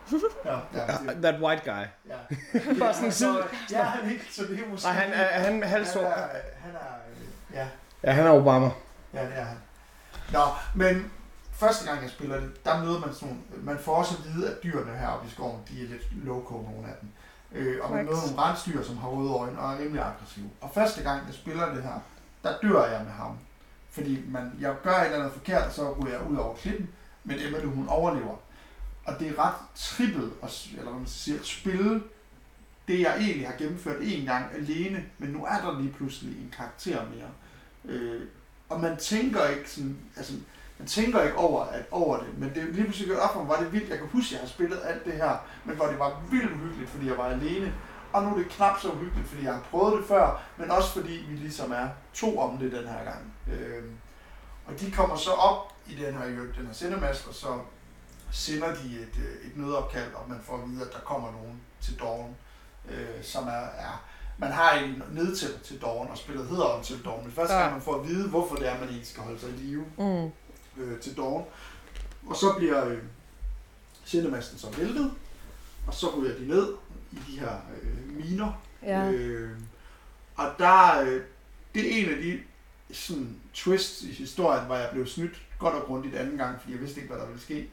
[LAUGHS] Ja, ja, det, that white guy. ja. [LAUGHS] Bare sådan så, ja, han er ikke, så det er måske... Nej, han er, han er halvstor. han er, han er, øh, ja, Ja, han er Obama. Ja, det er han. Nå, men første gang jeg spiller det, der møder man sådan nogle, man får også at vide, at dyrene heroppe i skoven, de er lidt loco, nogle af dem. Øh, og man møder nogle rensdyr, som har røde øjne og er rimelig aggressive. Og første gang jeg spiller det her, der dør jeg med ham. Fordi man, jeg gør et eller andet forkert, så ryger jeg ud over klippen, men Emily hun overlever. Og det er ret trippet, at, eller hvad man skal sige, at spille det, jeg egentlig har gennemført en gang alene, men nu er der lige pludselig en karakter mere. Øh, og man tænker ikke sådan, altså, man tænker ikke over, at, over det, men det er lige pludselig gået op for mig, var det vildt. Jeg kan huske, at jeg har spillet alt det her, men hvor det var vildt uhyggeligt, fordi jeg var alene. Og nu er det knap så uhyggeligt, fordi jeg har prøvet det før, men også fordi vi ligesom er to om det den her gang. Øh, og de kommer så op i den her, den her sendemast, og så sender de et, et nødopkald, og man får at vide, at der kommer nogen til Dawn, øh, som er, er man har en nedtæller til Dawn, og spillet hedder til Dawn. Men første Ja. gang man får at vide, hvorfor det er, man egentlig skal holde sig i live Mm. øh, til Dawn. Og så bliver øh, sendemasten så væltet, og så ryger de ned i de her øh, miner. Ja. Øh, og der, øh, det er en af de sådan, twists i historien, hvor jeg blev snydt godt og grundigt anden gang, fordi jeg vidste ikke, hvad der ville ske.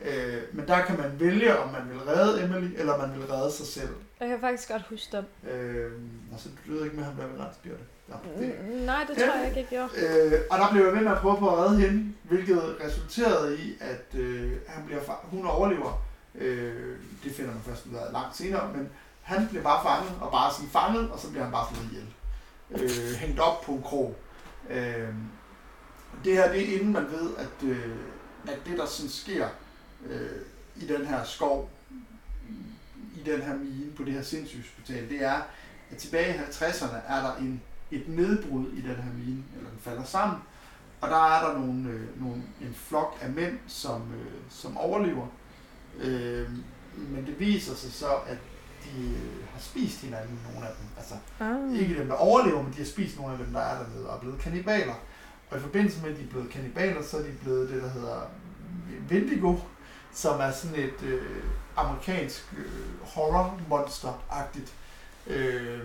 Øh, men der kan man vælge, om man vil redde Emily, eller man vil redde sig selv. Jeg kan faktisk godt huske den. Øh, altså, du ved ikke med ham, der vil rensdyr det. Ja, det. Nej, det tror jeg ikke, jeg gjorde. Øh, og der blev jeg ved med at prøve på at redde hende, hvilket resulterede i, at øh, han bliver hun overlever. Øh, det finder man først ud af langt senere, men han bliver bare fanget, og bare sådan fanget, og så bliver han bare slået ihjel. Øh, hængt op på en krog. Øh, det her, det er inden man ved, at, øh, at det der sådan sker øh, i den her skov, i den her mine på det her sindssygehospital, det er, at tilbage i 50'erne er der en, et nedbrud i den her mine, eller den falder sammen, og der er der nogle, øh, nogle, en flok af mænd, som, øh, som overlever. Øh, men det viser sig så, at de øh, har spist hinanden, nogle af dem. Altså, Ah. ikke dem, der overlever, men de har spist nogle af dem, der er dernede og er blevet kannibaler. Og i forbindelse med, at de er blevet kannibaler, så er de blevet det, der hedder Wendigo, som er sådan et øh, amerikansk øh, horror-monster-agtigt. Øh,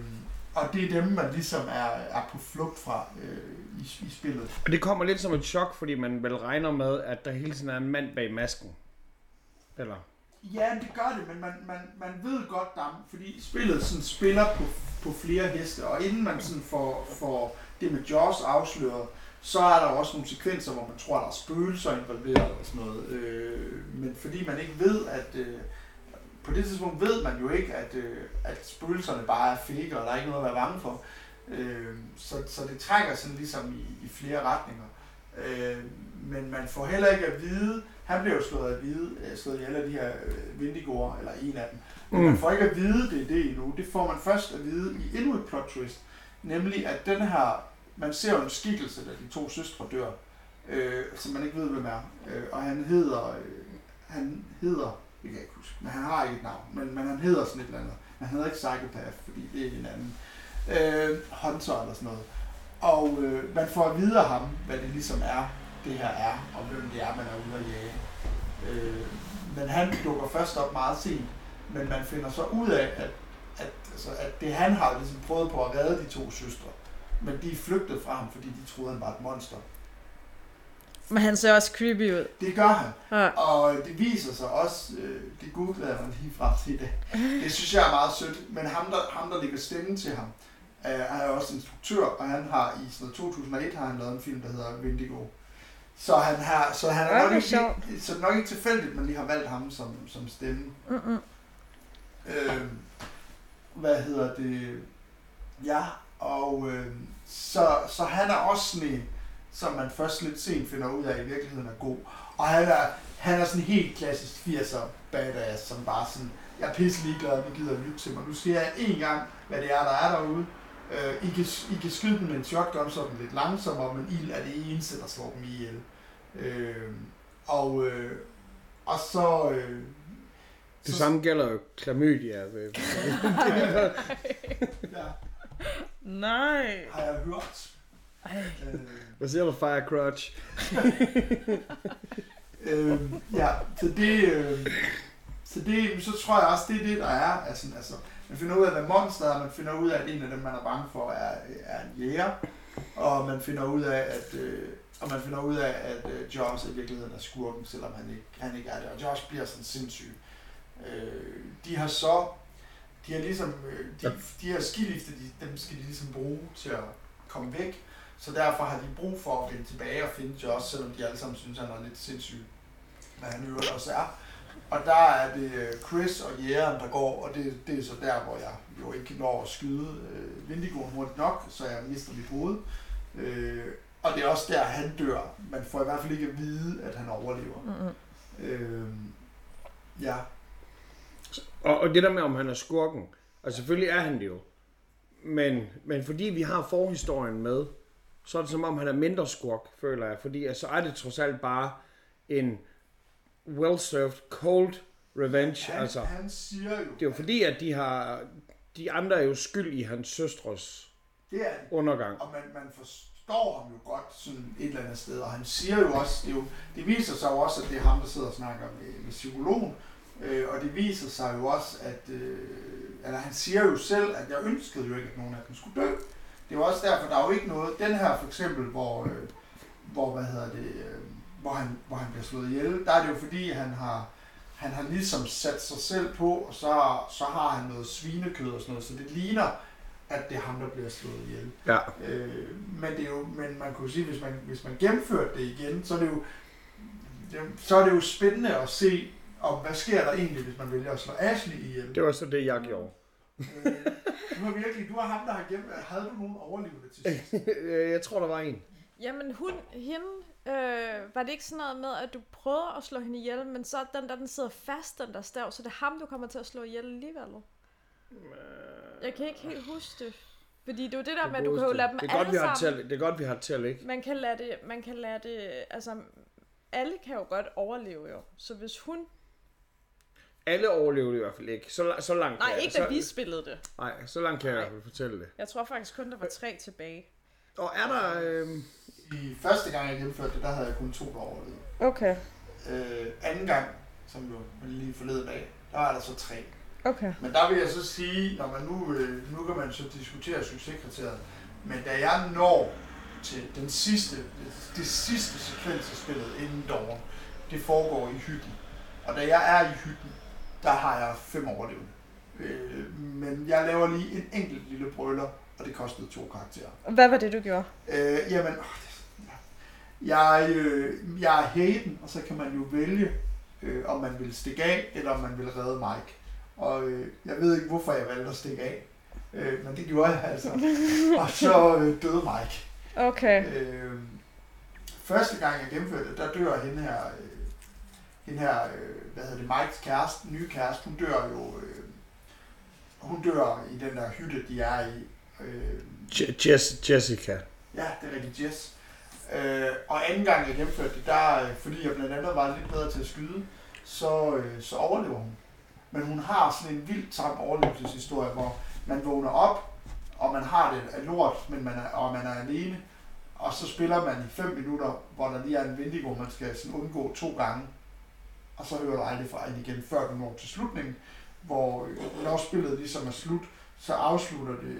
og det er dem, man ligesom er, er på flugt fra øh, i, i spillet. Og det kommer lidt som et chok, fordi man vel regner med, at der hele tiden er en mand bag masken. Eller? Ja, det gør det, men man, man, man ved godt, der, fordi spillet sådan spiller på, på flere heste, og inden man sådan får, får det med Jaws afsløret, så er der også nogle sekvenser, hvor man tror, der er spøgelser involveret og sådan noget. Øh, men fordi man ikke ved, at... Øh, på det tidspunkt ved man jo ikke, at, øh, at spøgelserne bare er fake, og der er ikke noget at være bange for. Øh, så, så det trækker sådan ligesom i, i flere retninger. Øh, men man får heller ikke at vide, han blev jo slået at vide, øh, slået ihjel af de her øh, Vindigoer, eller en af dem. Men man får ikke at vide, det er det endnu. Det får man først at vide i endnu et plot twist. Nemlig, at den her, man ser jo en skikkelse, da de to søstre dør, øh, som man ikke ved, hvem er. Øh, og han hedder, øh, han hedder, kan jeg ikke huske, men han har ikke et navn, men, men han hedder sådan et eller andet. Men han hedder ikke Psychopath, fordi det er en anden. Øh, Hunter eller sådan noget. Og øh, man får at vide af ham, hvad det ligesom er, det her er, og hvem det er, man er ude at jage. Øh, men han dukker først op meget sent, men man finder så ud af, at, at, altså, at det han har ligesom prøvet på at redde de to søstre, men de er flygtet fra ham, fordi de troede, han var et monster. Men han ser også creepy ud. Det gør han. Ja. Og det viser sig også, øh, det googlede jeg mig lige frem til det. Det synes jeg er meget sødt, men ham der, ham, der lægger stemme til ham, øh, han er også instruktør, og han har i sådan noget 2001 har han lavet en film, der hedder Vindigo. Så han har, så han er nok ikke, så det er nok ikke tilfældigt, at man lige har valgt ham som, som stemme. Mm-mm. Øh, hvad hedder det? Ja, og øh, så, så han er også sådan en, som man først lidt sent finder ud af, i virkeligheden er god. Og han er, han er sådan helt klassisk 80'er badass, som bare sådan, jeg er pisse ligeglad, at I gider lytte til mig. Nu siger jeg en gang, hvad det er, der er derude. Øh, I, kan, I kan skyde dem med en shotgun, så er den lidt langsommere, men ild er det eneste, der slår dem ihjel. Øh, og, øh, og så... Øh, Det så- samme gælder jo klamydia. [LAUGHS] Ja, Nej. har jeg hørt. Øh, Hvad siger du, Fire Crutch? [LAUGHS] øh, ja, så det, øh, så det, så tror jeg også, det er det, der er. Altså, altså, man finder ud af, hvad monster er, man finder ud af, at en af dem, man er bange for, er, er en jæger. Og man finder ud af, at, øh, og man finder ud af, at øh, Jaws i virkeligheden er skurken, selvom han ikke, han ikke er det. Og Jaws bliver sådan sindssyg. Øh, de har så, de har ligesom, øh, de, de her skilifte, de, dem skal de ligesom bruge til at komme væk. Så derfor har de brug for at vende tilbage og finde Josh, selvom de alle sammen synes, han er lidt sindssyg. Hvad han øvrigt også er. Og der er det øh, Chris og jægeren, der går, og det, det er så der, hvor jeg jo ikke når at skyde øh, Vindigoen hurtigt nok, så jeg mister mit hoved. Øh, og det er også der, han dør. Man får i hvert fald ikke at vide, at han overlever. Mm-mm. Øh, ja, Og, og det der med, om han er skurken. Og selvfølgelig er han det jo. Men, men fordi vi har forhistorien med, så er det som om, han er mindre skurk, føler jeg. Fordi altså, så er det trods alt bare en well-served cold revenge. han, altså, han siger jo, det er jo fordi, at de har... De andre er jo skyld i hans søstres det er undergang. Og man, man forstår ham jo godt sådan et eller andet sted, og han siger jo også, det, jo, det viser sig jo også, at det er ham, der sidder og snakker med, med psykologen, øh, og det viser sig jo også, at øh, eller han siger jo selv, at jeg ønskede jo ikke, at nogen af dem skulle dø. Det var også derfor, der er jo ikke noget, den her for eksempel, hvor, øh, hvor hvad hedder det, øh, hvor, han, hvor han bliver slået ihjel, der er det jo fordi, han har, han har ligesom sat sig selv på, og så, så har han noget svinekød og sådan noget, så det ligner, at det er ham, der bliver slået ihjel. Ja. Øh, men, det er jo, men man kunne sige, hvis man, hvis man gennemførte det igen, så er det jo, det, så er det jo spændende at se, om hvad sker der egentlig, hvis man vælger at slå Ashley ihjel. Det var så det, jeg gjorde. Øh, du har virkelig, du har ham, der har gemt, havde du nogen overlevende til sidst? [LAUGHS] jeg tror, der var en. Jamen, hun, hende, øh, var det ikke sådan noget med, at du prøvede at slå hende ihjel, men så den der, den sidder fast, den der stav, så det er ham, du kommer til at slå ihjel alligevel? Jeg kan ikke helt huske det. Fordi det er jo det der med, at du kan jo lade dem det er, godt, alle vi har sammen... til, det er godt, vi har til at ligge. Man kan lade det, man kan lade det, altså, alle kan jo godt overleve jo. Så hvis hun... Alle overlevede i hvert fald ikke. Så, så langt Nej, kan jeg- ikke så, da vi spillede det. Nej, så langt kan jeg i Nej. hvert fald fortælle det. Jeg tror faktisk kun, der var tre tilbage. Og er der... Øh, I første gang, jeg gennemførte det, der havde jeg kun to, der overlevede. Okay. Øh, anden gang, som jo var lige forleden dag, der var der så tre. Okay. Men der vil jeg så sige, når man nu, øh, nu kan man så diskutere succeskriteriet, men da jeg når til den sidste, det, det sidste sekvens af spillet inden Dawn, det foregår i hytten. Og da jeg er i hytten, der har jeg fem overlevende. Øh, men jeg laver lige en enkelt lille brøler, og det kostede to karakterer. Hvad var det, du gjorde? Øh, jamen, åh, det, jeg, øh, jeg er Hayden, og så kan man jo vælge, øh, om man vil stikke af, eller om man vil redde Mike. Og øh, jeg ved ikke, hvorfor jeg valgte at stikke af, øh, men det gjorde jeg altså. [LAUGHS] Og så øh, døde Mike. Okay. Øh, første gang jeg gennemførte det, der dør hende her, øh, hende her øh, hvad hedder det, Mikes kæreste, nye kæreste, hun dør jo, øh, hun dør i den der hytte, de er i. Øh, Je- Jess, Jessica. Ja, det er rigtig Jess. Øh, og anden gang jeg gennemførte det, der, øh, fordi jeg blandt andet var lidt bedre til at skyde, så, øh, så overlever hun. Men hun har sådan en vild tam overlevelseshistorie, hvor man vågner op, og man har det af lort, men man er, og man er alene. Og så spiller man i 5 minutter, hvor der lige er en vendigo, man skal sådan undgå to gange. Og så hører du aldrig fra hende igen, før du når til slutningen, hvor øh, når spillet ligesom er slut, så afslutter det,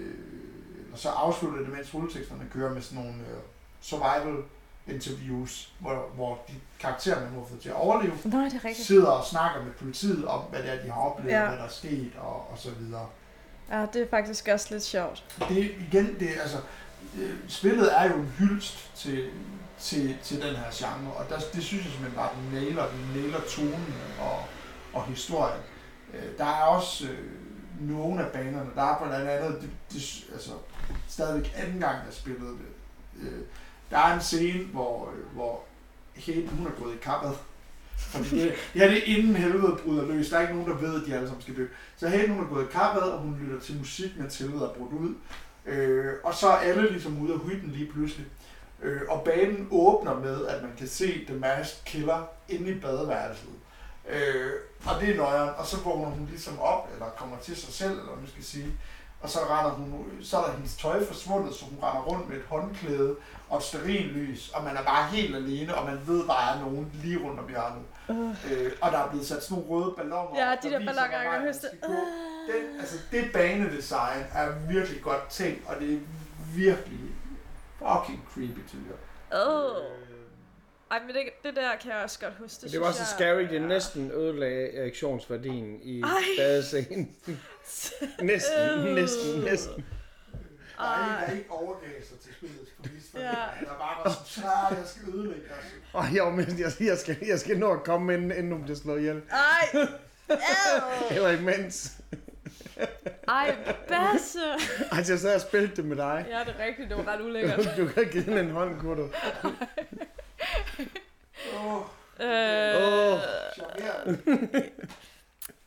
eller så afslutter det, mens rulleteksterne kører med sådan nogle øh, survival interviews, hvor, hvor de karakterer, man nu har fået til at overleve, Nej, det er rigtigt. sidder og snakker med politiet om, hvad det er, de har oplevet, Ja. hvad der er sket, og, og så videre. Ja, det er faktisk også lidt sjovt. Det igen, det altså, øh, spillet er jo en hyldst til, til, til den her genre, og der, det synes jeg simpelthen bare, den nailer, den nailer tonen og, og historien. Øh, Der er også øh, nogle af banerne, der er blandt andet, det, det, altså, stadigvæk anden gang, jeg spillede det. Øh, der er en scene, hvor, øh, hvor Hayden, hun er gået i kappet. Fordi det, det her det er inden helvede bryder løs. Der er ikke nogen, der ved, at de alle sammen skal dø. Så Hayden, hun er gået i kappet, og hun lytter til musik, mens helvede er brudt ud. Øh, og så er alle ligesom ude af hytten lige pludselig. Øh, og banen åbner med, at man kan se The Masked Killer inde i badeværelset. Øh, og det er nøjeren, og så vågner hun ligesom op, eller kommer til sig selv, eller man skal sige. Og så, render hun, så er der hendes tøj forsvundet, så hun render rundt med et håndklæde og et stearinlys, og man er bare helt alene, og man ved, der er nogen lige rundt om hjørnet. Uh. Øh, og der er blevet sat sådan nogle røde balloner. Ja, de der der balloner, jeg kan gå. Den, altså, det banedesign er virkelig godt tænkt, og det er virkelig fucking creepy til jer. Åh. Øh, Ej, men det, det der kan jeg også godt huske. Det, Det var så scary, jeg- det næsten ødelagde erektionsværdien i badescenen. [LAUGHS] næsten, næsten, næsten. Der er en, der ikke overgav sig til spillets præmis, for Ja. der er bare var sådan, "Ah, jeg skal ødelægge dig. Åh, jeg, men jeg, jeg, skal, jeg skal nå at komme inden, inden hun bliver slået ihjel. Ej! [LAUGHS] Eller imens. Ej, Basse! [LAUGHS] Altså, jeg sad og spillede det med dig. Ja, det er rigtigt. Det var ret ulækkert. [LAUGHS] Du kan give hende en hånd, kunne du. [LAUGHS] Åh, Øh, charmerende.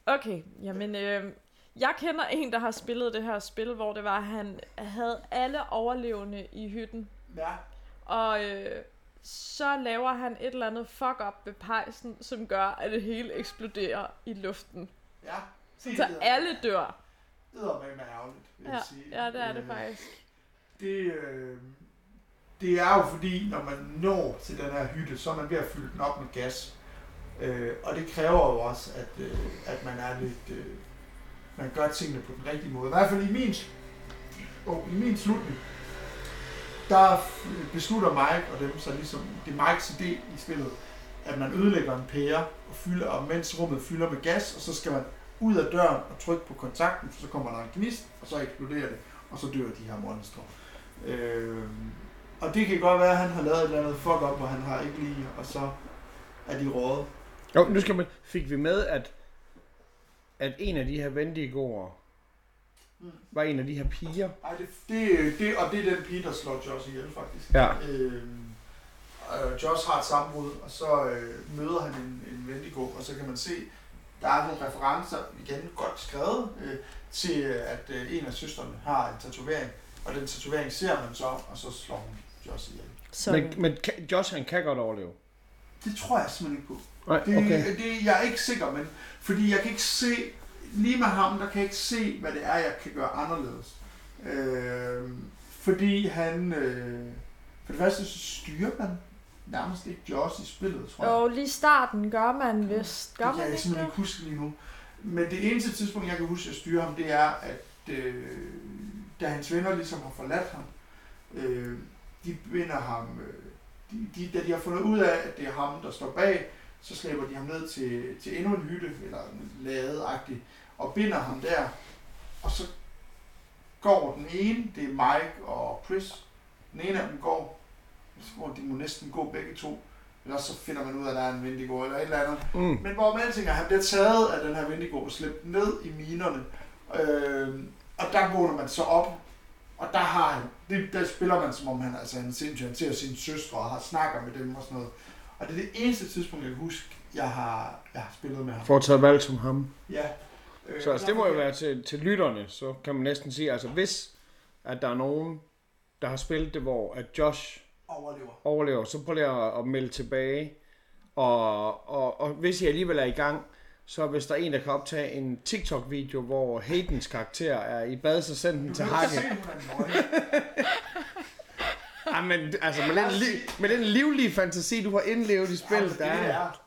okay, jamen... Øh, jeg kender en, der har spillet det her spil, hvor det var, at han havde alle overlevende i hytten. Ja, Og øh, så laver han et eller andet fuck-up ved pejsen, som gør, at det hele eksploderer i luften. ja. Så alle dør. Det er med ærgerligt, vil Ja, jeg sige. ja det er det Øh, faktisk. Det, øh, det er jo fordi, når man når til den her hytte, så er man ved at fylde den op med gas. Øh, og det kræver jo også, at, øh, at man er lidt... Øh, man gør tingene på den rigtige måde. I hvert fald i min, oh, i min slutning, der beslutter Mike og dem så ligesom, det er Mikes idé i spillet, at man ødelægger en pære, og, fylder, og mens rummet fylder med gas, og så skal man ud af døren og trykke på kontakten, for så kommer der en gnist, og så eksploderer det, og så dør de her monstre. Øh, og det kan godt være, at han har lavet et eller andet fuck op, og han har ikke lige, og så er de rådet. Jo, nu skal man, fik vi med, at, at en af de her vendigoer Mm. var en af de her piger. Ej, det, det, det, og det er den pige, der slår Josh ihjel, faktisk. Ja. Øh, Josh har et sammenbrud, og så øh, møder han en, en Wendigo, og så kan man se, der er nogle referencer, igen godt skrevet, øh, til at øh, en af søstrene har en tatovering, og den tatovering ser man så, og så slår hun Josh ihjel. Så, Men, men kan- Josh, han kan godt overleve. Det tror jeg simpelthen ikke på. Nej, Det, okay. det, jeg er ikke sikker, men fordi jeg kan ikke se, lige med ham, der kan jeg ikke se, hvad det er, jeg kan gøre anderledes. Øh, fordi han, øh, for det første så styrer man nærmest ikke Josh i spillet, tror jeg. og lige starten gør man vist. Gør det kan man jeg ikke simpelthen ikke huske lige nu. Men det eneste tidspunkt, jeg kan huske, at jeg styrer ham, det er, at øh, da hans venner ligesom har forladt ham, øh, de binder ham, øh, de, de, da de har fundet ud af, at det er ham, der står bag, så slæber de ham ned til, til endnu en hytte, eller en lade og binder ham der, og så går den ene, det er Mike og Chris, den ene af dem går, går de må næsten gå begge to, eller så finder man ud af, at der er en Wendigo eller et eller andet. Mm. Men hvor man tænker, at han bliver taget af den her Wendigo og slæbt ned i minerne. Øh, og der vågner man så op, og der har han, det, der spiller man som om han, altså han sindssygt, han ser sine søstre og har snakker med dem og sådan noget. Og det er det eneste tidspunkt, jeg kan huske, jeg har, jeg har spillet med ham. For at tage valg som ham. Ja. Øh, så altså, det må jo være til, til lytterne, så kan man næsten sige, altså hvis at der er nogen, der har spillet det, hvor at Josh overlever, overlever så prøv lige at, at melde tilbage. Og, og, og hvis I alligevel er i gang, så hvis der er en, der kan optage en TikTok-video, hvor Haydens karakter er i bad, så send den til Hakke. Ja, [LAUGHS] men altså med den, li- med den livlige fantasi, du har indlevet i spillet, ja, der er...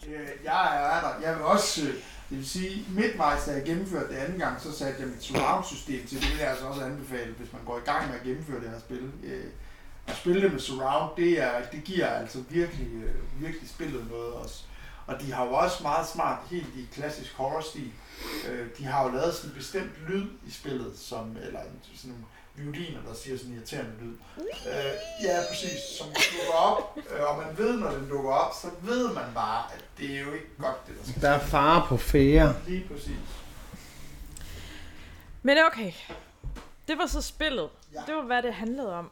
Jeg er der. Jeg vil også... Øh, det vil sige, midtvejs, da jeg gennemførte det anden gang, så satte jeg mit surround-system til. Det vil jeg altså også anbefale, hvis man går i gang med at gennemføre det her spil. At spille det med surround, det, er, det giver altså virkelig, øh, virkelig spillet noget også. Og de har jo også meget smart, helt i klassisk horror-stil, øh, de har jo lavet sådan en bestemt lyd i spillet, som, eller sådan nogle violiner, der siger sådan en irriterende lyd. Øh, ja, præcis, som dukker op, øh, og man ved, når den dukker op, så ved man bare, at det er jo ikke godt, det der skal Der er fare på fære. Lige præcis. Men okay, det var så spillet. Ja. Det var, hvad det handlede om.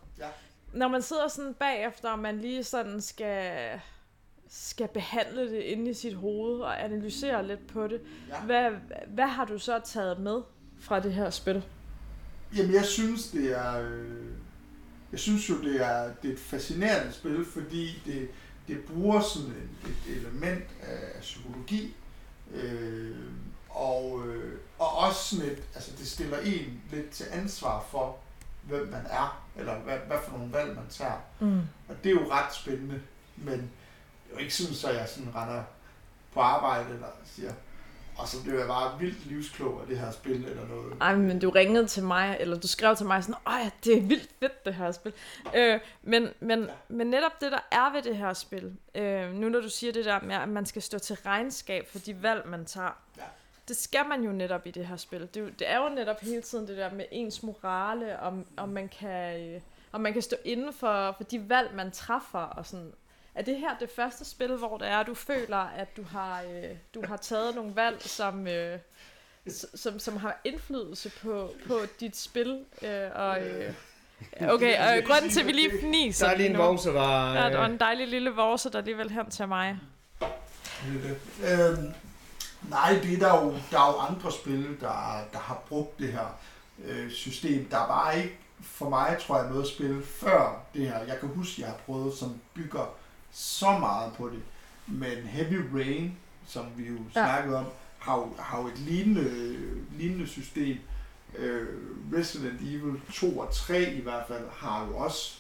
Når man sidder sådan bagefter, og man lige sådan skal skal behandle det inde i sit hoved og analysere lidt på det. Ja. Hvad, hvad har du så taget med fra det her spil? Jamen, jeg synes, det er... Øh, jeg synes jo, det er, det er et fascinerende spil, fordi det, det bruger sådan et, et element af psykologi, øh, og, øh, og også sådan et, altså det stiller en lidt til ansvar for, hvem man er, eller hvad, hvad for nogle valg man tager. Mm. Og det er jo ret spændende, men jo ikke sådan, så jeg sådan render på arbejde eller siger, og så blev jeg bare vildt livsklog af det her spil eller noget. Ej, men du ringede til mig, eller du skrev til mig sådan, ej, det er vildt fedt det her spil. Øh, men, men, ja. men netop det, der er ved det her spil, øh, nu når du siger det der med, at man skal stå til regnskab for de valg, man tager, ja. Det skal man jo netop i det her spil. Det, det er jo netop hele tiden det der med ens morale, om, om man kan... Øh, om man kan stå inden for, for de valg, man træffer, og sådan, er det her det første spil, hvor det er, at du føler, at du har, øh, du har taget nogle valg, som, øh, som, som har indflydelse på, på dit spil? Øh, og, øh, okay, og grunden til, at vi lige fniser Der er lige en vorse, der... Ja, der er en dejlig lille vorse, der lige vil hen til mig. Øhm, nej, det er der, jo, der er jo andre spil, der, der har brugt det her øh, system. Der er bare ikke for mig, tror jeg, noget spil før det her. Jeg kan huske, jeg har prøvet, som bygger så meget på det. Men Heavy Rain, som vi jo ja. snakkede om, har jo, har jo et lignende, lignende system. Uh, Resident Evil 2 og 3 i hvert fald har jo også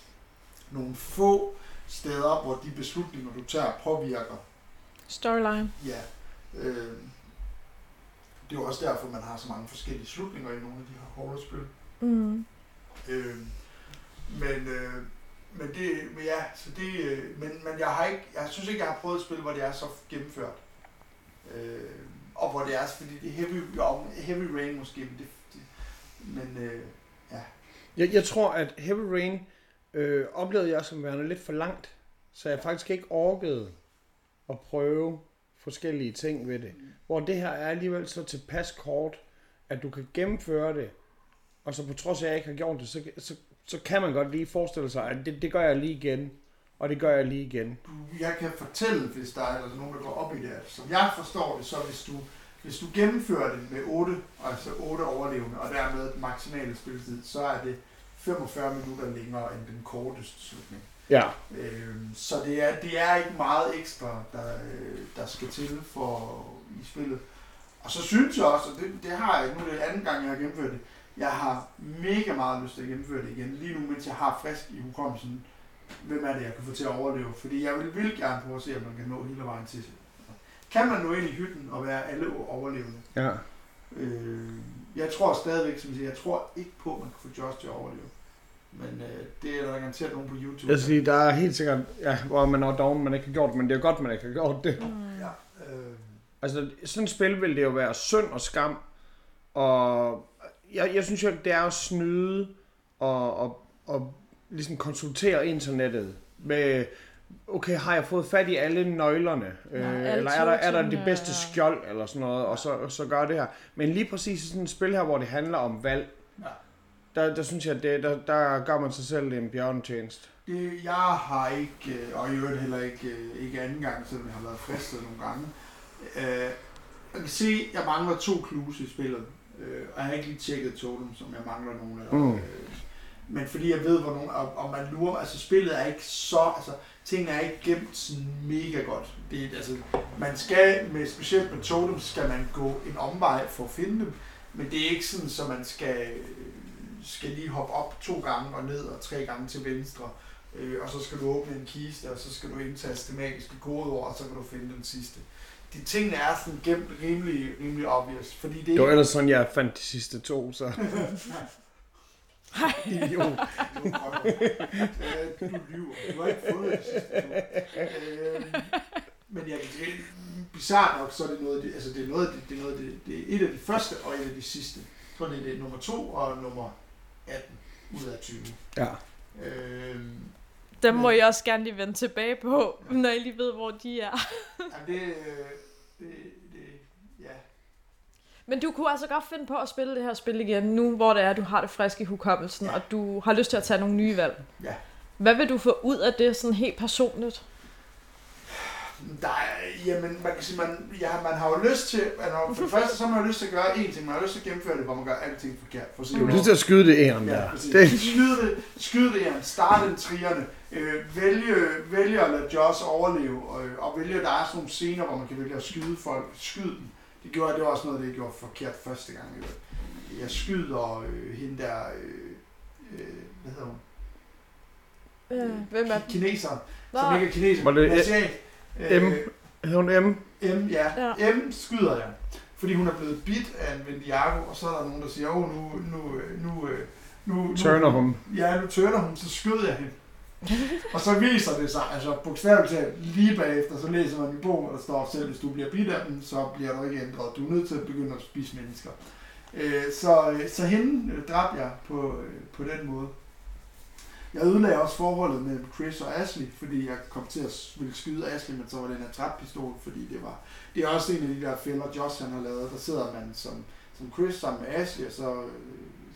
nogle få steder, hvor de beslutninger, du tager, påvirker. Storyline. Ja. Uh, det er jo også derfor, man har så mange forskellige slutninger i nogle af de her horror-spil. Mm. Uh, men, uh, men det, men ja, så det, øh, men, men jeg har ikke, jeg synes ikke, jeg har prøvet et spil, hvor det er så gennemført. Øh, og hvor det er, fordi det er heavy, jo, heavy rain måske, men det, det men øh, ja. Jeg, jeg tror, at Heavy Rain øh, oplevede jeg som værende lidt for langt, så jeg faktisk ikke orkede at prøve forskellige ting ved det. Hvor det her er alligevel så tilpas kort, at du kan gennemføre det, og så på trods af, at jeg ikke har gjort det, så, så så kan man godt lige forestille sig, at det, det gør jeg lige igen, og det gør jeg lige igen. Jeg kan fortælle, hvis der er altså nogen, der går op i det, som jeg forstår det, så hvis du, hvis du gennemfører det med 8, altså 8 overlevende, og dermed den maksimale spilletid, så er det 45 minutter længere end den korteste slutning. Ja. Øhm, så det er, det er ikke meget ekstra, der, øh, der skal til for i spillet. Og så synes jeg også, og det, det har jeg, nu er det anden gang, jeg har gennemført det, jeg har mega meget lyst til at gennemføre det igen, lige nu, mens jeg har frisk i hukommelsen, hvem er det, jeg kan få til at overleve. Fordi jeg vil, vil gerne prøve at se, om man kan nå hele vejen til. Kan man nå ind i hytten og være alle overlevende? Ja. Øh, jeg tror stadigvæk, som jeg siger, jeg tror ikke på, at man kan få Josh til at overleve. Men øh, det er der garanteret nogen på YouTube. Jeg siger, der er helt sikkert, ja, hvor man er down, man ikke har gjort det, men det er godt, man ikke har gjort det. Mm. Ja, øh, Altså, sådan et spil vil det jo være synd og skam, og jeg, jeg synes jo, det er at snyde og, og, og ligesom konsultere internettet med, okay, har jeg fået fat i alle nøglerne? Ja, øh, alle eller er der, er der det bedste skjold, eller sådan noget, og så, så gør det her. Men lige præcis i sådan et spil her, hvor det handler om valg, Ja. der, der synes jeg, det, der, der gør man sig selv en bjørnetjeneste. det, jeg har ikke, øh, og i øvrigt heller ikke, øh, ikke anden gang, selvom jeg har været fristet nogle gange. Øh, jeg kan se, at jeg mangler to clues i spillet. Øh, og jeg har ikke lige tjekket totem, som jeg mangler nogle af. Mm. Øh, men fordi jeg ved, hvor nogle, og, og man lurer, altså spillet er ikke så, altså tingene er ikke gemt sådan mega godt. Det, altså, man skal, med, specielt med totem, skal man gå en omvej for at finde dem, men det er ikke sådan, så man skal, skal lige hoppe op to gange og ned og tre gange til venstre, øh, og så skal du åbne en kiste, og så skal du indtaste magiske kodeord, og så kan du finde den sidste. De tingene er sådan gemt rimelig, rimelig obvious, fordi det Det er var ellers sådan, jeg fandt de sidste to, så... [LAUGHS] jo. Øh, du lyver. Du har ikke fået det sidste to. Øh, men jeg kan sige, bizarrt nok, så er det noget af det, altså det er noget af det, det er noget af det, det er et af de første og et af de sidste. Så er det, det er nummer to og nummer 18 ud af 20. Ja. Øh, Dem må jeg også gerne lige vende tilbage på, når I lige ved, hvor de er. ja, det, øh, det, det, ja. Men du kunne altså godt finde på at spille det her spil igen, nu hvor det er, at du har det frisk i hukommelsen, Ja. og du har lyst til at tage nogle nye valg. Ja. Hvad vil du få ud af det sådan helt personligt? Der er, jamen, man kan sige, man, ja, man har jo lyst til, man har, for det [LAUGHS] første, så har man jo lyst til at gøre én ting, man har lyst til at gennemføre det, hvor man gør alting forkert. For at se, Du har lyst til at skyde det æren Ja, der. præcis. Det, Skyde det, skyde det igen, starte en trierne, øh, vælge, vælge at lade Joss overleve, og, og vælge, at der er sådan nogle scener, hvor man kan vælge at skyde folk, skyde dem. Det gjorde det var også noget, det jeg gjorde forkert første gang. Jeg, jeg skyder øh, hende der, øh, øh, hvad hedder hun? Øh, hvem er Ki- Kineseren, Nå, som ikke er kineser. Var det Asiat. M? Øh, Hed hun M? M, ja. Ja. M skyder jeg. Fordi hun er blevet bit af en Vendiago, og så er der nogen, der siger, åh, nu, nu, øh, nu, øh, nu, nu, Turner hun. Ja, nu tørner hun, så skød jeg hende. [LAUGHS] og så viser det sig, altså bogstaveligt talt, lige bagefter, så læser man i bogen, og der står selv, hvis du bliver bidt af dem, så bliver du ikke ændret. Du er nødt til at begynde at spise mennesker. Øh, så, øh, så hende øh, dræbte jeg på, øh, på den måde. Jeg ødelagde også forholdet mellem Chris og Ashley, fordi jeg kom til at ville skyde Ashley, men så var det en attrappistol, fordi det var... Det er også en af de der fælder, Josh han har lavet. Der sidder man som, som Chris sammen med Ashley, og så øh,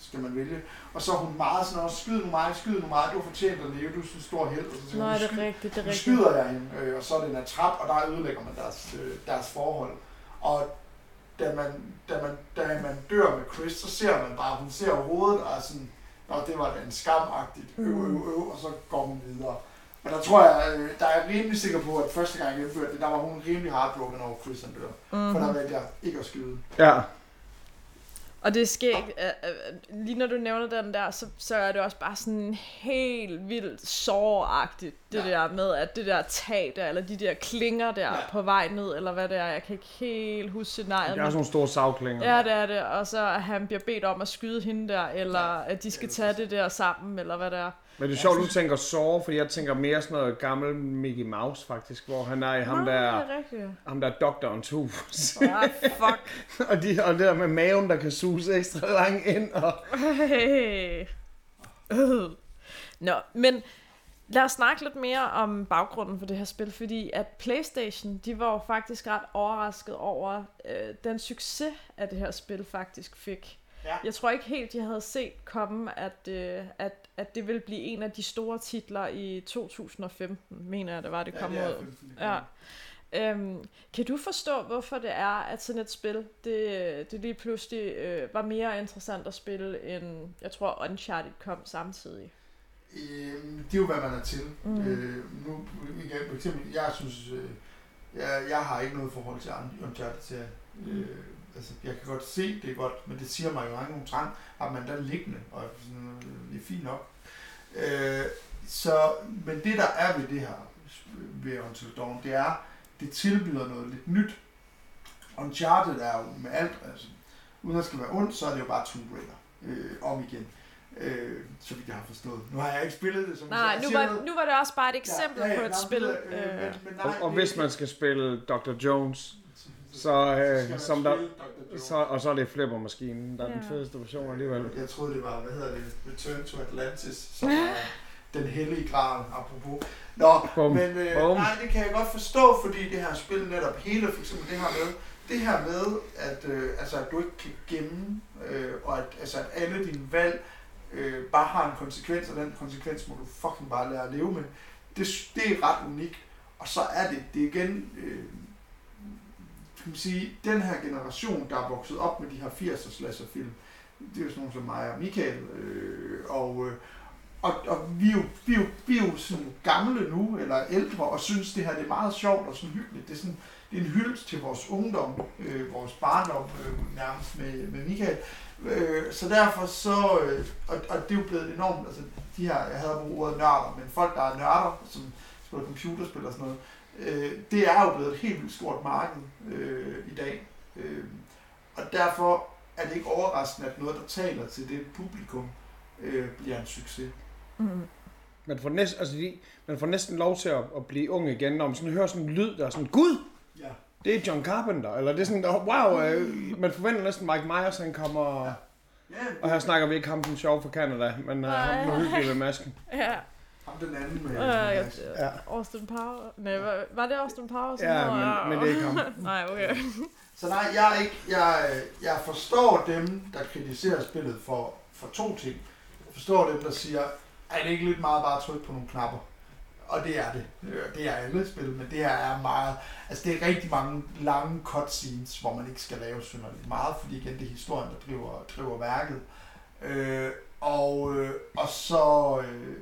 skal man vælge. Og så er hun meget sådan også, skyd nu mig, skyd nu mig, du har fortjent at leve, du er sådan en stor held. Og så siger Nå, er "Nu det sky- rigtigt, det er rigtigt. skyder jeg hende, øh, og så er det en attrap, og der ødelægger man deres, øh, deres forhold. Og da man, da, man, da man dør med Chris, så ser man bare, hun ser hovedet, og er sådan, Nå, det var da en skamagtigt, øv, øv, øv, og så går hun videre. Men der tror jeg, øh, der er jeg rimelig sikker på, at første gang jeg gennemførte det, der var hun rimelig heartbroken over Chris han dør. Mm. For der Mm. valgte jeg ikke at skyde. Ja. Og det er skægt, øh, øh, lige når du nævner den der, så, så er det også bare sådan helt vildt såragtigt, det Ja. der med, at det der tag der, eller de der klinger der Ja. på vej ned, eller hvad det er, jeg kan ikke helt huske scenariet. Det er sådan nogle store savklinger. Ja, det er det. Og så at han bliver bedt om at skyde hende der, eller Ja, at de skal tage det der sammen, eller hvad det er. Men det er sjovt, du tænker Saw, fordi jeg tænker mere sådan noget gammel Mickey Mouse faktisk, hvor han er i ham Nå, der, er ham der doktorens hus. Ah, fuck. [LAUGHS] og, de, og det der med maven, der kan suges ekstra langt ind. Og... Hey. Øh. Nå, men lad os snakke lidt mere om baggrunden for det her spil, fordi at PlayStation, de var jo faktisk ret overrasket over øh, den succes, at det her spil faktisk fik. Ja. Jeg tror ikke helt, de havde set komme, at, øh, at, at det ville blive en af de store titler i 2015, mener jeg, det var, det kom ja, det ud. 15, det Ja. Øhm, kan du forstå, hvorfor det er, at sådan et spil, det, det lige pludselig øh, var mere interessant at spille, end jeg tror Uncharted kom samtidig? Øhm, det er jo, hvad man er til. Mm. Øh, nu, igen, for eksempel, jeg synes, øh, jeg, jeg har ikke noget forhold til Uncharted til Mm. øh, altså, jeg kan godt se, det er godt, men det siger mig jo ikke nogen trang, at man der er liggende, og sådan, øh, det er fint nok. Øh, så, men det der er ved det her, ved Until Dawn, det er, det tilbyder noget lidt nyt. Uncharted er jo med alt, altså, uden at skal være ondt, så er det jo bare Tomb Raider øh, om igen. Øh, så vidt jeg har forstået. Nu har jeg ikke spillet det, som Nej, nu var, nu var det også bare et eksempel Ja, ja, ja, på et spil. øh, Øh, men- men nej, Og, og det- hvis man skal spille Dr. Jones, så, øh, som der, så, og så er det flippermaskinen, der er den fedeste version alligevel. Jeg troede, det var, hvad hedder det, Return to Atlantis, som er den hellige gral, apropos. Nå, Bum. men øh, Bum. nej, det kan jeg godt forstå, fordi det her spil netop hele, for eksempel det her med, det her med, at, øh, altså, at du ikke kan gemme, øh, og at, altså, at alle dine valg øh, bare har en konsekvens, og den konsekvens må du fucking bare lære at leve med. Det, det er ret unikt. Og så er det, det er igen, øh, kan man sige, den her generation, der er vokset op med de her 80'er slasherfilm, det er jo sådan nogle som mig og Michael, øh, og, øh, og, og vi, er jo, vi, er jo, vi er jo sådan gamle nu, eller ældre, og synes, det her det er meget sjovt og sådan hyggeligt. Det er, sådan, det er en hyldest til vores ungdom, øh, vores barndom øh, nærmest med, med Michael. Øh, så derfor så, øh, og, og det er jo blevet enormt, altså de her, jeg havde brugt ordet nørder, men folk, der er nørder, som spiller computerspil og sådan noget, øh, det er jo blevet et helt vildt stort marked øh, i dag. Øh, og derfor er det ikke overraskende, at noget, der taler til det publikum, øh, bliver en succes. mm. Man får, næsten, altså de, man får næsten lov til at, at blive ung igen, når man sådan hører sådan en lyd, der er sådan, Gud, Ja. det er John Carpenter, eller det er sådan, oh, wow, øh, man forventer næsten Mike Myers, han kommer, Ja. Ja, og her snakker vi ikke ham den sjov fra Canada, men uh, ham den hyggelige med masken. Ja. Ham den anden med... Øh, jeg. Ja. Austin Power. Nej, var, var det Austin Power? som Ja, men, men det er ikke ham. [LAUGHS] Nej, okay. Så nej, jeg, er ikke, jeg, jeg forstår dem, der kritiserer spillet for, for to ting. Jeg forstår dem, der siger, er det ikke lidt meget bare at trykke på nogle knapper? Og det er det. Det er alle spil, men det her er meget... Altså, det er rigtig mange lange cutscenes, hvor man ikke skal lave synderligt meget, fordi igen, det er historien, der driver, driver værket. Øh, og, øh, og så øh,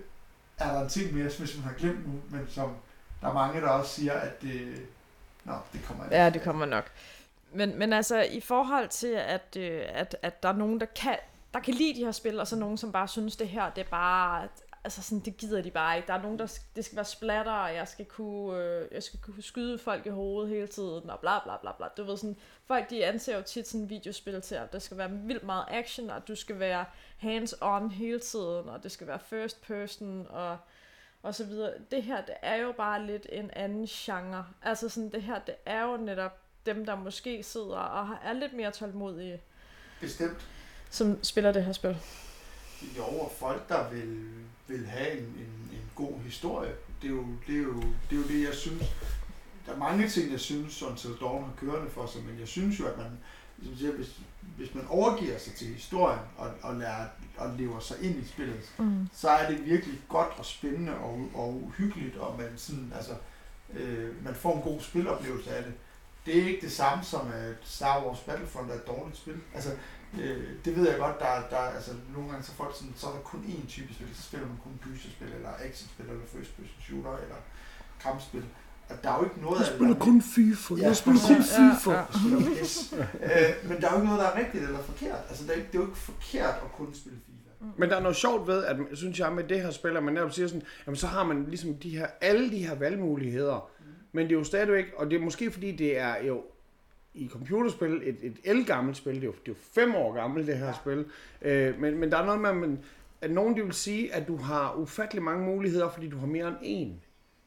er der en ting mere, hvis man har glemt nu, men som der er mange, der også siger, at det... Nå, det kommer ikke. Ja, det kommer nok. Men, men altså, i forhold til, at, øh, at, at der er nogen, der kan, der kan lide de her spil, og så nogen, som bare synes, det her, det er bare... Altså sådan, det gider de bare ikke. Der er nogen, der det skal være splatter, og jeg skal kunne, øh, jeg skal kunne skyde folk i hovedet hele tiden, og bla bla bla bla. Du ved sådan, folk de anser jo tit sådan videospil til, at der skal være vildt meget action, og du skal være hands-on hele tiden, og det skal være first person, og, og så videre. Det her, det er jo bare lidt en anden genre. Altså sådan, det her, det er jo netop dem, der måske sidder og har- er lidt mere tålmodige, Bestemt. som spiller det her spil. Jo, og folk, der vil, vil have en, en, en god historie. Det er, jo, det, er jo, det er jo det, jeg synes. Der er mange ting, jeg synes, Until Dawn har kørende for sig, men jeg synes jo, at man, som siger, hvis, hvis man overgiver sig til historien og, og, lærer, og lever sig ind i spillet, Mm. så er det virkelig godt og spændende og, og uhyggeligt, og man, sådan, altså, øh, man får en god spiloplevelse af det. Det er ikke det samme som at Star Wars Battlefront er et dårligt spil. Altså, øh, det ved jeg godt, der, der altså, nogle gange så, er folk sådan, så er der kun én type spil, så spiller man kun gyserspil, eller actionspil, eller first person shooter, eller kampspil. Og der er jo ikke noget Jeg af det, spiller der- kun FIFA, Ja, jeg spiller ja, kun ja, FIFA. ja. jeg spiller pis. øh, men der er jo ikke noget, der er rigtigt eller forkert. Altså, det er, det er jo ikke forkert at kun spille FIFA. Men der er noget sjovt ved, at synes jeg med det her spil, at man netop siger sådan, jamen så har man ligesom de her, alle de her valgmuligheder. Men det er jo stadigvæk, og det er måske fordi det er jo i computerspil et, et elgammelt spil, det er, jo, det er jo fem år gammelt det her Ja. spil. Øh, men, men der er noget med, at, man, at nogen de vil sige, at du har ufattelig mange muligheder, fordi du har mere end en.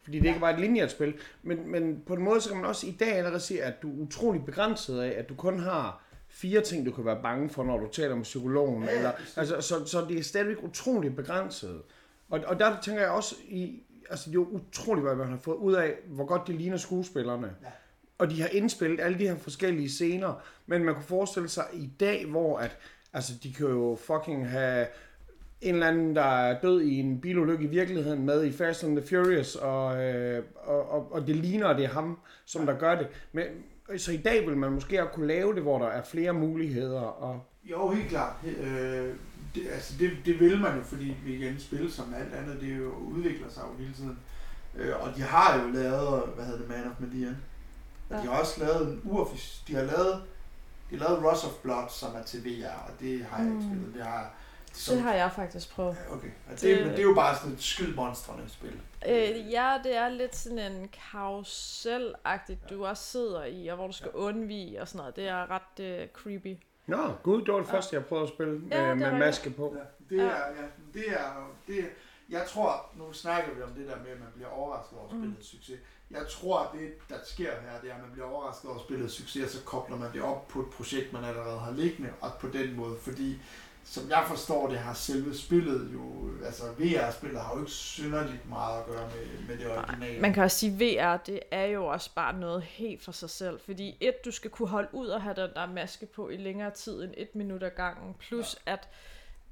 Fordi det Ja. ikke var et lineært spil. Men, men på en måde, så kan man også i dag allerede sige, at du er utrolig begrænset af, at du kun har fire ting, du kan være bange for, når du taler med psykologen. Ja, eller, altså, så, så det er stadigvæk utrolig begrænset. Og, og der tænker jeg også i, altså det er jo utroligt, hvad man har fået ud af, hvor godt det ligner skuespillerne. Ja. Og de har indspillet alle de her forskellige scener, men man kunne forestille sig i dag, hvor at, altså de kan jo fucking have en eller anden, der er død i en bilulykke i virkeligheden med i Fast and the Furious, og, øh, og, og, og det ligner, det er ham, som der gør det. Men, så i dag vil man måske også kunne lave det, hvor der er flere muligheder. Og, Jo, helt klart. Øh, det, altså det, det vil man jo, fordi vi igen spil som alt andet, det jo udvikler sig jo hele tiden. Øh, og de har jo lavet, hvad hedder det, Man of Median. Og de Ja. har også lavet en uoffic... De har lavet, de har lavet Rust of Blood, som er til VR, og det har jeg ikke Mm. spillet. Det har, Det har jeg faktisk prøvet. Ja, Okay, og det, Det- men det er jo bare sådan et skydmonstrende spil. Øh, ja, det er lidt sådan en karusel-agtigt, du også sidder i, og hvor du skal undvige og sådan noget. Det er ret øh, creepy. Nå, gud, det var det første, jeg prøvede at spille Ja, ja, det med, maske på. Ja, det er, ja, det er, det er, jeg tror, nu snakker vi om det der med, at man bliver overrasket over spillet succes. Jeg tror, at det, der sker her, det er, at man bliver overrasket over spillet succes, og så kobler man det op på et projekt, man allerede har liggende, og på den måde, fordi som jeg forstår det, har selve spillet jo, altså VR-spillet har jo ikke synderligt meget at gøre med, med det originale. Man kan også sige, VR, det er jo også bare noget helt for sig selv. Fordi et, du skal kunne holde ud og have den der maske på i længere tid end et minut ad gangen. Plus ja. at,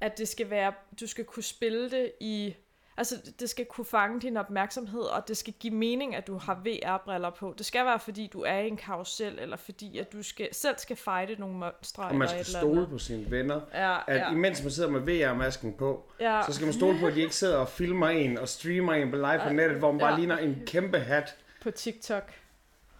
at det skal være, du skal kunne spille det i... Altså, det skal kunne fange din opmærksomhed, og det skal give mening, at du har VR-briller på. Det skal være, fordi du er i en karusel, eller fordi at du skal, selv skal fighte nogle monstre. Og man eller skal eller stole andet. på sine venner. Ja, At ja, imens man sidder med VR-masken på, ja. så skal man stole på, at de ikke sidder og filmer en og streamer en på live på nettet, hvor man bare Ja. ligner en kæmpe hat. på TikTok.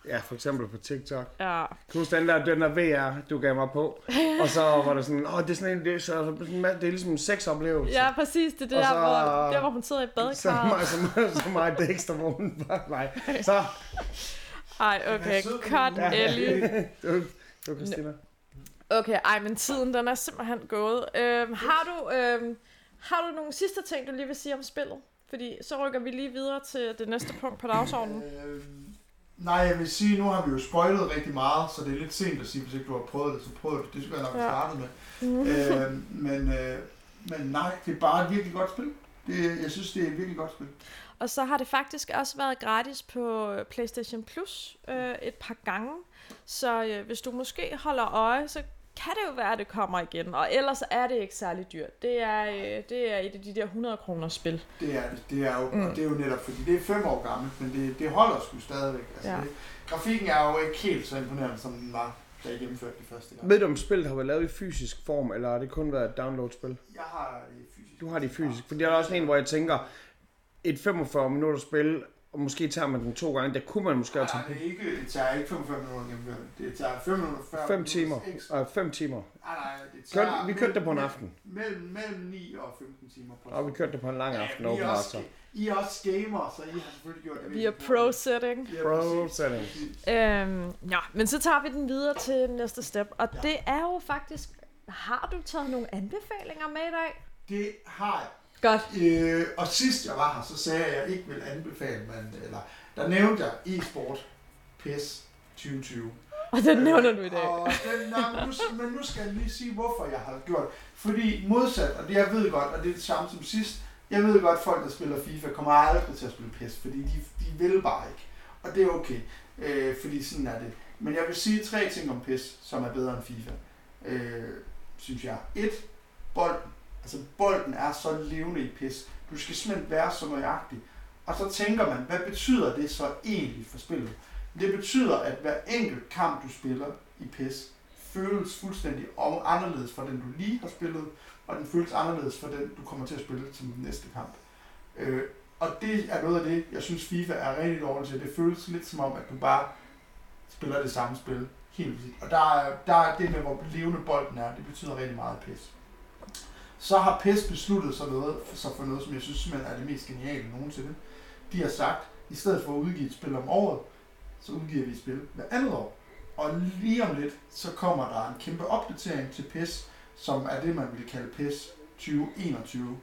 Ja, for eksempel på TikTok. Ja. Kan du den der, den der VR, du gav mig på? Og så var der sådan, åh, det er sådan en, det er, så, det er ligesom en sexoplevelse. ja, præcis. Det er det Og der, så- hvor, der, hvor hun sidder i Så badekarret. meget, så meget, så meget Dexter, hvor hun bare, nej. Så, Ej, okay. Cut, Ja. Ellie. du, du Christina. Okay, ej, men tiden den er simpelthen gået. Øhm, har, du, øhm, har du nogle sidste ting, du lige vil sige om spillet? Fordi så rykker vi lige videre til det næste punkt på dagsordenen. Øh, nej, jeg vil sige, nu har vi jo spoilet rigtig meget, så det er lidt sent at sige, hvis ikke du har prøvet det, så prøv det. Det skulle jeg nok have startet med. øh, men, øh, men nej, det er bare et virkelig godt spil. Det, jeg synes, det er et virkelig godt spil. Og så har det faktisk også været gratis på PlayStation Plus øh, et par gange. Så øh, hvis du måske holder øje, så kan det jo være, at det kommer igen. Og ellers er det ikke særlig dyrt. Det er, øh, det er et af de der 100 kroner spil. Det er det. Det er jo, Mm. og det er jo netop, fordi det er fem år gammelt, men det, det holder sgu stadigvæk. Altså, Ja. det, grafikken er jo ikke helt så imponerende, som den var, da jeg gennemførte det første gang. Ved du, om spillet har været lavet i fysisk form, eller har det kun været et download-spil? Jeg har det fysisk. Du har det i fysisk. Fordi der er også en, hvor jeg tænker, et 45 minutter spil, og måske tager man den to gange, der kunne man måske Nej, også nej, det, er ikke, det tager ikke 45 minutter at gennemføre det. Det tager 5 minutter før. 5 timer. Og 5 timer. Nej, nej, det tager... Kørte, vi kørte det på en aften. Mellem, mellem 9 og 15 timer på Og vi kørte det på en lang aften, ja, I, er også, så. I er også gamer, så I har selvfølgelig gjort det. Via væsentligt pro hurtigt. setting. Ja, Pro præcis. setting. Præcis. Øhm, ja, men så tager vi den videre til næste step. Og Ja. det er jo faktisk... Har du taget nogle anbefalinger med i dag? Det har jeg. Godt. Øh, og sidst jeg var her, så sagde jeg, at jeg ikke ville anbefale, men, eller der nævnte jeg e-sport PES 2020. Og den nævner du i dag. Og den, nej, men, nu, men nu skal jeg lige sige, hvorfor jeg har gjort. Fordi modsat, og det jeg ved godt, og det er det samme som sidst, jeg ved godt, at folk, der spiller FIFA, kommer aldrig til at spille PES, fordi de, de vil bare ikke. Og det er okay, øh, fordi sådan er det. Men jeg vil sige tre ting om PES, som er bedre end FIFA, øh, synes jeg. Et, bolden. Altså bolden er så levende i PES. Du skal simpelthen være så nøjagtig. Og så tænker man, hvad betyder det så egentlig for spillet? Det betyder, at hver enkelt kamp, du spiller i PES, føles fuldstændig anderledes fra den, du lige har spillet, og den føles anderledes fra den, du kommer til at spille til den næste kamp. Øh, og det er noget af det, jeg synes FIFA er rigtig dårligt til. Det føles lidt som om, at du bare spiller det samme spil helt vildt. Og der der er det med, hvor levende bolden er, det betyder rigtig meget i PES. Så har PES besluttet sig noget, så for noget, som jeg synes simpelthen er det mest geniale nogensinde. De har sagt, i stedet for at udgive et spil om året, så udgiver vi et spil hver andet år. Og lige om lidt, så kommer der en kæmpe opdatering til PES, som er det, man vil kalde PES 2021,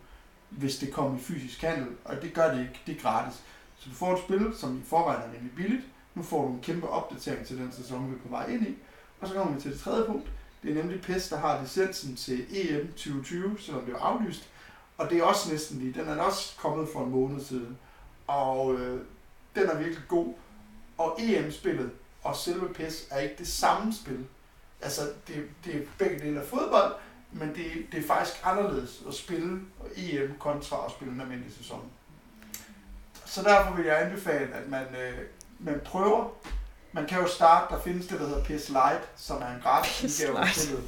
hvis det kommer i fysisk handel, og det gør det ikke, det er gratis. Så du får et spil, som i forvejen er nemlig billigt, nu får du en kæmpe opdatering til den sæson, vi er på vej ind i, og så kommer vi til det tredje punkt, det er nemlig PES, der har licensen til EM 2020, selvom det er aflyst, og det er også næsten lige, den er også kommet for en måned siden, og øh, den er virkelig god, og EM-spillet og selve PES er ikke det samme spil. Altså, det, det er begge dele af fodbold, men det, det er faktisk anderledes at spille EM kontra at spille en almindelig sæson. Så derfor vil jeg anbefale, at man, øh, man prøver. Man kan jo starte, der findes det, der hedder PES Lite, som er en gratis PES udgave af spillet.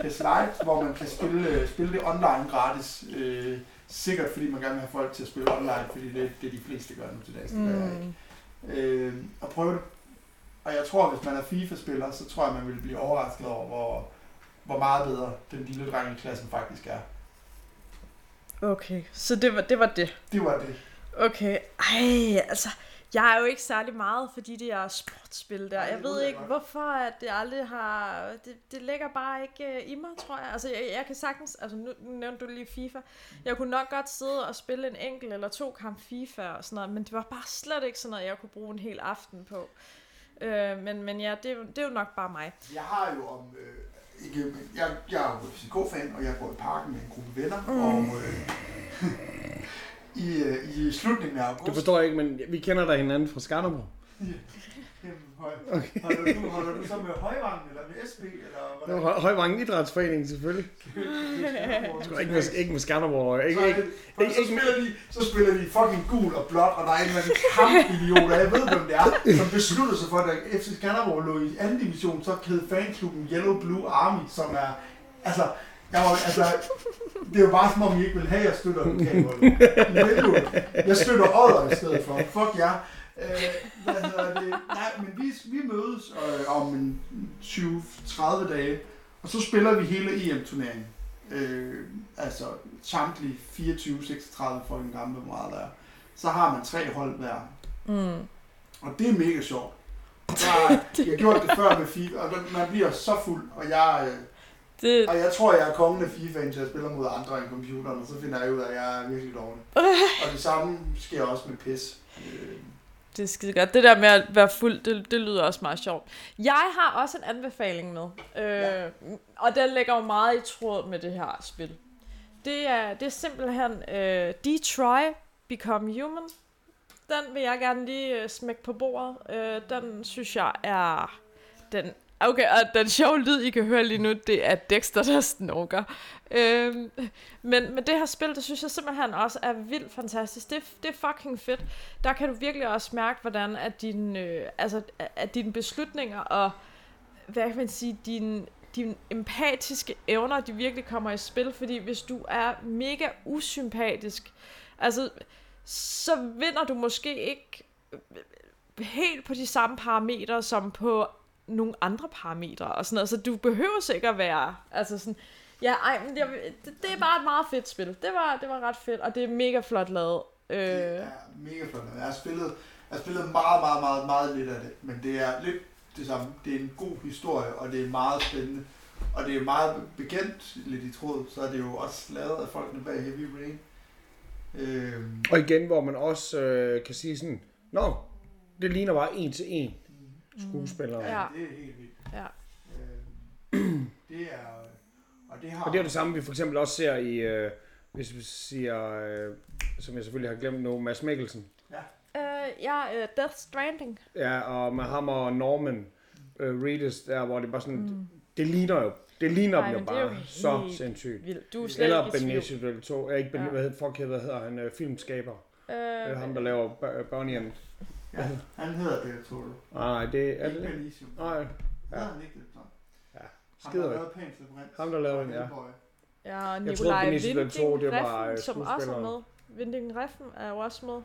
PES Lite, hvor man kan spille, øh, spille det online gratis. Øh, sikkert fordi man gerne vil have folk til at spille online, fordi det, det er de fleste gør nu til dags. Det ikke Mm. øh, og prøve det. Og jeg tror, hvis man er FIFA-spiller, så tror jeg, man vil blive overrasket over, hvor, hvor meget bedre den lille dreng i klassen faktisk er. Okay, så det var, det var det. Det var det. Okay, ej, altså, Jeg er jo ikke særlig meget for de der sportsspil der. Jeg ved ikke, hvorfor at det aldrig har... Det, det ligger bare ikke øh, i mig, tror jeg. Altså, jeg, jeg kan sagtens... Altså, nu, nævnte du lige FIFA. Jeg kunne nok godt sidde og spille en enkelt eller to kamp FIFA og sådan noget, men det var bare slet ikke sådan noget, jeg kunne bruge en hel aften på. Øh, men, men ja, det, er det er jo nok bare mig. Jeg har jo om... Øh, ikke, jeg, jeg er jo FCK-fan, og jeg går i parken med en gruppe venner, mm. og øh, [LAUGHS] i, øh, i slutningen af august... Det forstår jeg ikke, men vi kender da hinanden fra Skanderborg. Jamen, hold, okay. holder, du, holder du så med Højvangen, eller med SB, eller hvordan? var Hø- Højvangen Idrætsforening selvfølgelig. [LAUGHS] Sgu Ikke med, ikke med Skanderborg. Ikke, ikke, så, ikke- så, spiller de, så spiller de fucking gul og blåt, og der er en eller anden kampidiot, og jeg ved, hvem det er, som beslutter sig for, at da FC Skanderborg lå i anden division, så hed fanklubben Yellow Blue Army, som er, altså, jeg var, altså, det er jo bare som om, I ikke vil have, at jeg støtter lokalholdet. Jeg støtter Odder i stedet for. Fuck jer. Øh, hvad hedder det? Nej, men vi, vi mødes øh, om en 20-30 dage, og så spiller vi hele EM-turneringen. Øh, altså samtlige 24, 36 fucking gamle, hvor meget der er. Så har man tre hold hver. Mm. Og det er mega sjovt. Jeg, jeg har gjort det før med FIFA, og man bliver så fuld, og jeg, øh, Det, og jeg tror, jeg er kongen af FIFA, indtil jeg spiller mod andre end computeren, og så finder jeg ud af, at jeg er virkelig dårlig. [LAUGHS] Og det samme sker også med PIS. Øh, Det er skide godt. Det der med at være fuld, det, det lyder også meget sjovt. Jeg har også en anbefaling med. Øh, Ja. Og den ligger jo meget i tråd med det her spil. Det er, det er simpelthen øh, Detroit Become Human. Den vil jeg gerne lige øh, smække på bordet. Øh, den synes jeg er... Den, okay, og den sjove lyd, I kan høre lige nu, det er Dexter, der snorker. Øhm, men, men det her spil, det synes jeg simpelthen også er vildt fantastisk. Det, det er fucking fedt. Der kan du virkelig også mærke, hvordan at dine, øh, altså, at dine beslutninger og, hvad kan man sige, dine, dine empatiske evner, de virkelig kommer i spil. Fordi hvis du er mega usympatisk, altså, så vinder du måske ikke helt på de samme parametre som på nogle andre parametre og sådan noget. Så du behøver sikkert være, altså sådan, ja, ej, men jeg, det, det er bare et meget fedt spil. Det var, det var ret fedt, og det er mega flot lavet. Det Øh, er mega flot. Jeg har spillet, jeg har spillet meget, meget, meget, meget lidt af det, men det er lidt det samme. Det er en god historie, og det er meget spændende. Og det er meget bekendt, lidt i tråd, så er det jo også lavet af folkene bag Heavy Rain. Øhm, Og igen, hvor man også øh, kan sige sådan, Nå, det ligner bare en til en skuespillere. Ja. ja. det er helt vildt. ja. Øhm, det er, og det har... Og det er det samme, vi for eksempel også ser i, øh, hvis vi siger, øh, som jeg selvfølgelig har glemt nu, Mads Mikkelsen. Øh, ja, uh, Death Stranding. Ja, og med ham og Norman øh, Reedus, der hvor det bare sådan, mm. det ligner jo, det ligner Ej, dem jo er jo bare så sindssygt. Vildt. Du er slet Eller. Benicio del Toro, ja, ikke Ben, Ja. ja. hvad hedder, fuck, hvad hedder han, øh, filmskaber. Øh, Øh, ham, der laver and... Ja, han hedder Del Toro. Nej, det er Ikke det. Benicio. Nej, Hedder han ikke det? Ja, Ham, skider der ikke. lavede Pænt Labyrinth. Ham, der lavede den, ja. Ja, og Jeg Nikolaj det Refn, øh, som også er med. Winding Refn er jo også med.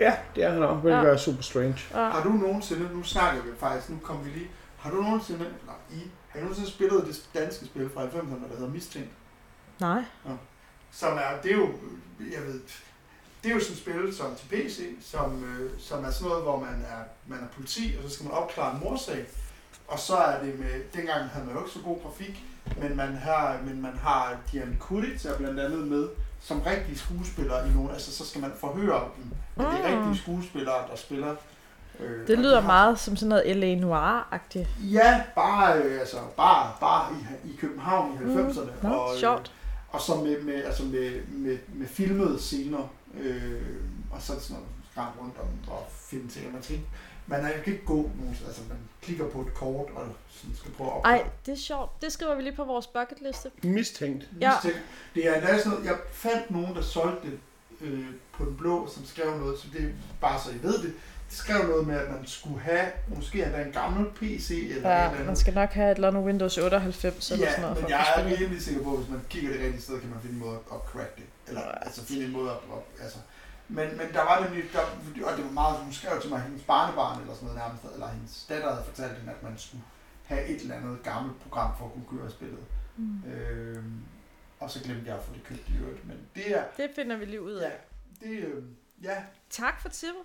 Ja, det er han også, hvilket Ja. er super strange. Ja. Har du nogensinde, nu snakker vi faktisk, nu kommer vi lige, har du nogensinde, eller I, har I nogensinde spillet det danske spil fra 90'erne, der hedder Mistænkt? Nej. Som er, det er jo, jeg ved, det er jo sådan et spil som til PC, som, øh, som er sådan noget, hvor man er, man er politi, og så skal man opklare en morsag. Og så er det med, dengang havde man jo ikke så god grafik, men man har, men man har Diane Kuditz er blandt andet med, som rigtige skuespillere i nogle, altså så skal man forhøre dem, men det er Mm. rigtige skuespillere, der spiller. Øh, Det lyder de har- meget som sådan noget L.A. Noir-agtigt. Ja, bare, øh, altså, bare, bare i, i København i 90'erne. Mm. Nå, og, øh, sjovt. og så med, med, altså med, med, med filmede scener. Øh, og så er det sådan noget, skram rundt om og finde ting. Man, skal man er, kan ikke gå nogen, altså man klikker på et kort og sådan skal prøve at opklare. Ej, det er sjovt. Det skriver vi lige på vores bucketliste. Mistænkt. Ja. Mistænkt. Det er endda sådan noget, jeg fandt nogen, der solgte det øh, på den blå, som skrev noget, så det er bare så I ved det. De skrev noget med, at man skulle have måske endda en gammel PC eller et eller Ja, andet. man skal nok have et eller andet Windows 98 eller sådan Ja, noget. men for jeg er rimelig sikker på, at hvis man kigger det rigtige sted, kan man finde en måde at crack det. Eller altså finde en måde at... at altså. Men, men der var det nyt, der, og det var meget, hun skrev til mig, hendes barnebarn eller sådan noget nærmest, eller hendes datter havde fortalt hende, at man skulle have et eller andet gammelt program for at kunne køre spillet. Mm. Øhm, og så glemte jeg at få det købt i øvrigt. Men det er, Det finder vi lige ud ja, af. det, øh, ja, Tak for tippet.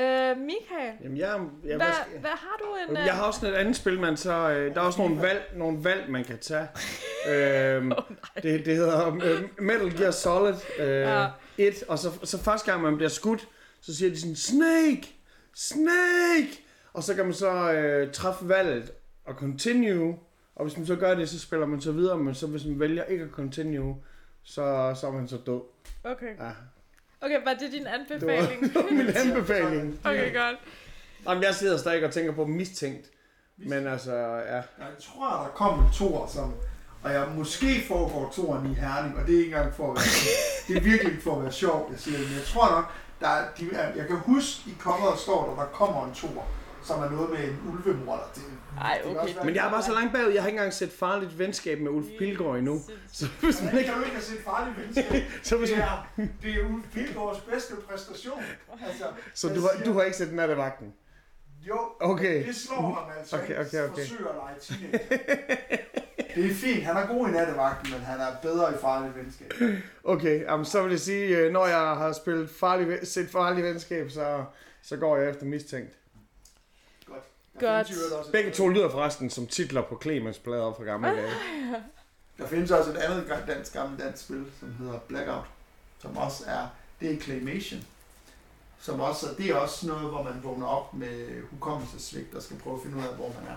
Øh, Michael, Jamen, jeg, jeg, hvad, hvad, hvad har du en... jeg har også et andet spil, man så... Øh, der er også nogle valg, nogle valg man kan tage. [LAUGHS] øhm, det, det hedder øh, Metal Gear Solid øh, Ja. 1, og så, så første gang man bliver skudt, så siger de sådan, Snake! Snake! Og så kan man så øh, træffe valget og continue, og hvis man så gør det, så spiller man så videre, men så hvis man vælger ikke at continue, så, så er man så død. Okay. Ja. Okay, var det din anbefaling? Det var [LAUGHS] min anbefaling. [LAUGHS] okay, godt. Jamen, jeg sidder stadig og tænker på mistænkt. Men altså, ja. Jeg tror, der kom en tor, som... Og jeg måske foregår toren i Herning, og det er ikke engang for at være... [LAUGHS] det er virkelig ikke for at være sjov, jeg siger det, men jeg tror nok, der er, de, jeg kan huske, i coveret står der, der kommer en tor, som er noget med en ulvemorder. Det, Ej, det okay. også være- Men jeg er bare så langt bagud, jeg har ikke engang set farligt venskab med Ulf Pilgaard endnu. Så hvis man ikke... kan du ikke have set farlig venskab? [LAUGHS] Så, hvis Det man, er, det er Ulf Pilgaards bedste præstation. Altså, så jeg du, har, siger- du har ikke set nattevagten? Jo, Okay. det slår ham altså Okay, okay, okay. Forsøger at lege teenager. Det er fint, han er god i nattevagten, men han er bedre i farlig venskab. Okay, jamen, så vil jeg sige, øh, når jeg har spillet farlig, set farlig venskab, så, så går jeg efter mistænkt. Godt. Godt. Begge to lyder forresten som titler på Clemens plader fra gamle dage. Der findes også et andet ga- dansk, gammelt dansk spil, som hedder Blackout, som også er, det er Claymation. Som også, det er også noget, hvor man vågner op med hukommelsesvigt og skal prøve at finde ud af, hvor man er.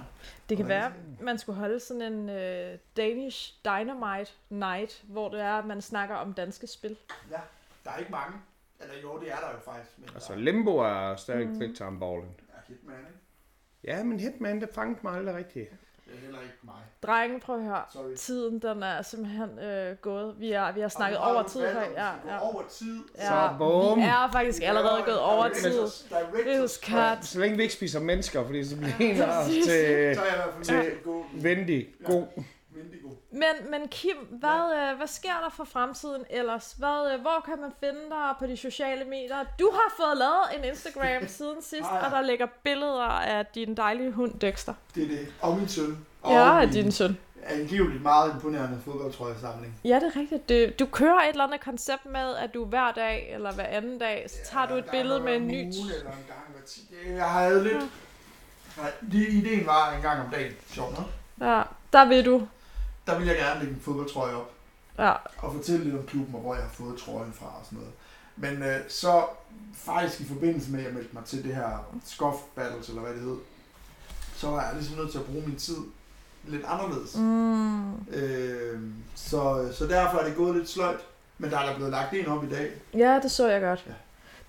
Det kan være, man skulle holde sådan en uh, Danish Dynamite Night, hvor det er, at man snakker om danske spil. Ja, der er ikke mange. Eller jo, det er der jo faktisk. Men Altså, der Limbo er stadig Mm. fedt time ballen. er Hitman, ikke? Ja, men Hitman, det fangede mig aldrig rigtigt. Det er heller ikke mig. Drenge, prøv at høre. Sorry. Tiden, den er simpelthen øh, gået. Vi, er, vi har snakket over tid her. Ja, ja. over tid. ja. Så bum. Vi er faktisk allerede gået over tid. Directors This cut. Så længe vi ikke spiser mennesker, fordi så bliver en af os til er til. Vendig. God. Men, men Kim, hvad, øh, hvad sker der for fremtiden ellers? Hvad, øh, hvor kan man finde dig på de sociale medier? Du har fået lavet en Instagram [LAUGHS] siden sidst, Ah, ja. og der ligger billeder af din dejlige hund Dexter. Det er det. Og min søn. Og Ja, min din søn. angiveligt meget imponerende fodboldtrøjesamling. Ja, det er rigtigt. Du, du kører et eller andet koncept med, at du hver dag eller hver anden dag, så tager du et billede med en ny... uge Eller en gang hver ti. Jeg havde lidt... Nej, det, ideen var en gang om dagen. Sjovt nok. Ja, der vil du. Der ville jeg gerne lægge en fodboldtrøje op. Ja, og fortælle lidt om klubben og hvor jeg har fået trøjen fra og sådan noget. Men øh, så faktisk i forbindelse med, at jeg meldte mig til det her Scoff Battles, eller hvad det hed, så var jeg ligesom nødt til at bruge min tid lidt anderledes. mm. Øh, så, så derfor er det gået lidt sløjt, men der er der blevet lagt en op i dag. ja det så jeg godt. Ja.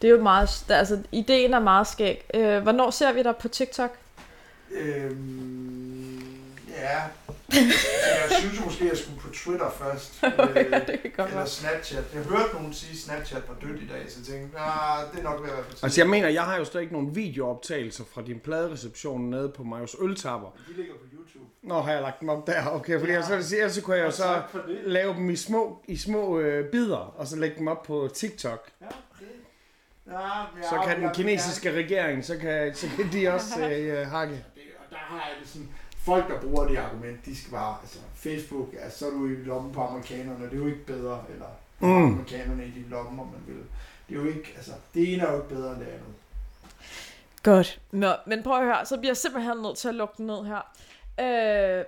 Det er jo meget... der- Altså, ideen er meget skæg. Øh, hvornår ser vi dig på TikTok? Øh, ja, jeg synes måske, jeg skulle på Twitter først. [LAUGHS] Øh, det kan godt eller. Snapchat. Jeg hørte nogen sige, at Snapchat var dødt i dag, så jeg tænkte, nah, det er nok ved at være tide. Altså jeg mener, jeg har jo stadig ikke nogen videooptagelser fra din pladereception nede på Majos Øltapper. De ligger på YouTube. Nå, har jeg lagt dem op der? Okay, fordi Ja. ja. så, vil sige, ellers så kunne jeg jo så for det. lave dem i små, i små øh, bidder, og så lægge dem op på TikTok. Ja, det. Ja, ja, Så kan den kinesiske regering, så kan, så kan de [LAUGHS] også øh, hakke. Det, og der har jeg det sådan, folk der bruger det argument, de skal bare, altså Facebook, altså, så er du i lommen på amerikanerne, det er jo ikke bedre, eller Mm. amerikanerne i din lomme, om man vil. Det er jo ikke, altså, det ene er jo ikke bedre end det andet. Godt. Nå, men prøv at høre, så bliver jeg simpelthen nødt til at lukke den ned her. Øh,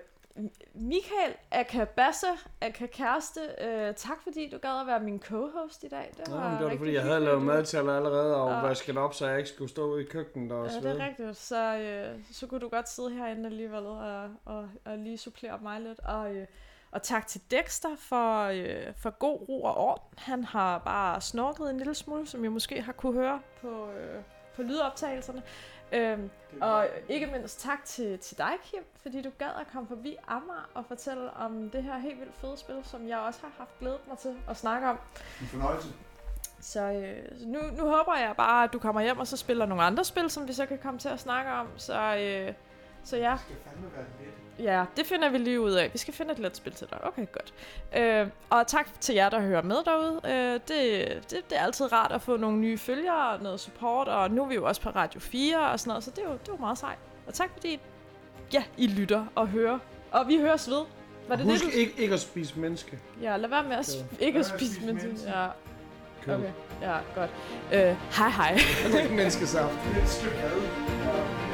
Michael Akabasse, Akakæreste, øh, tak fordi du gad at være min co-host i dag. Det var, men det var rigtig fordi, jeg havde lavet du- madtaler allerede og Ja. vasket op, så jeg ikke skulle stå ude i køkkenet og Ja, det er rigtigt. Så, øh, så kunne du godt sidde herinde alligevel og, og, og lige supplere mig lidt. Og, øh, og tak til Dexter for, øh, for god ro og orden. Han har bare snorket en lille smule, som jeg måske har kunne høre på, øh, på lydoptagelserne. Øhm, og ikke mindst tak til, til dig, Kim, fordi du gad at komme forbi Amager og fortælle om det her helt vildt fede spil, som jeg også har haft glædet mig til at snakke om. En fornøjelse. Så øh, nu, nu håber jeg bare, at du kommer hjem og så spiller nogle andre spil, som vi så kan komme til at snakke om. Så, øh, så ja, Det skal fandme være lidt. ja, det finder vi lige ud af. Vi skal finde et let spil til dig. Okay, godt. Øh, og tak til jer, der hører med derude. Øh, det, det, det er altid rart at få nogle nye følgere og noget support, og nu er vi jo også på Radio 4 og sådan noget, så det er jo, det er jo meget sejt. Og tak fordi, ja, I lytter og hører. Og vi høres ved. Var det Husk det, du... ikke, ikke at spise menneske. Ja, lad være med at Ja. sp- ikke at spise spise mennesker. mennesker. Ja. Okay, ja, godt. Øh, hej hej. Menneskesaft. Et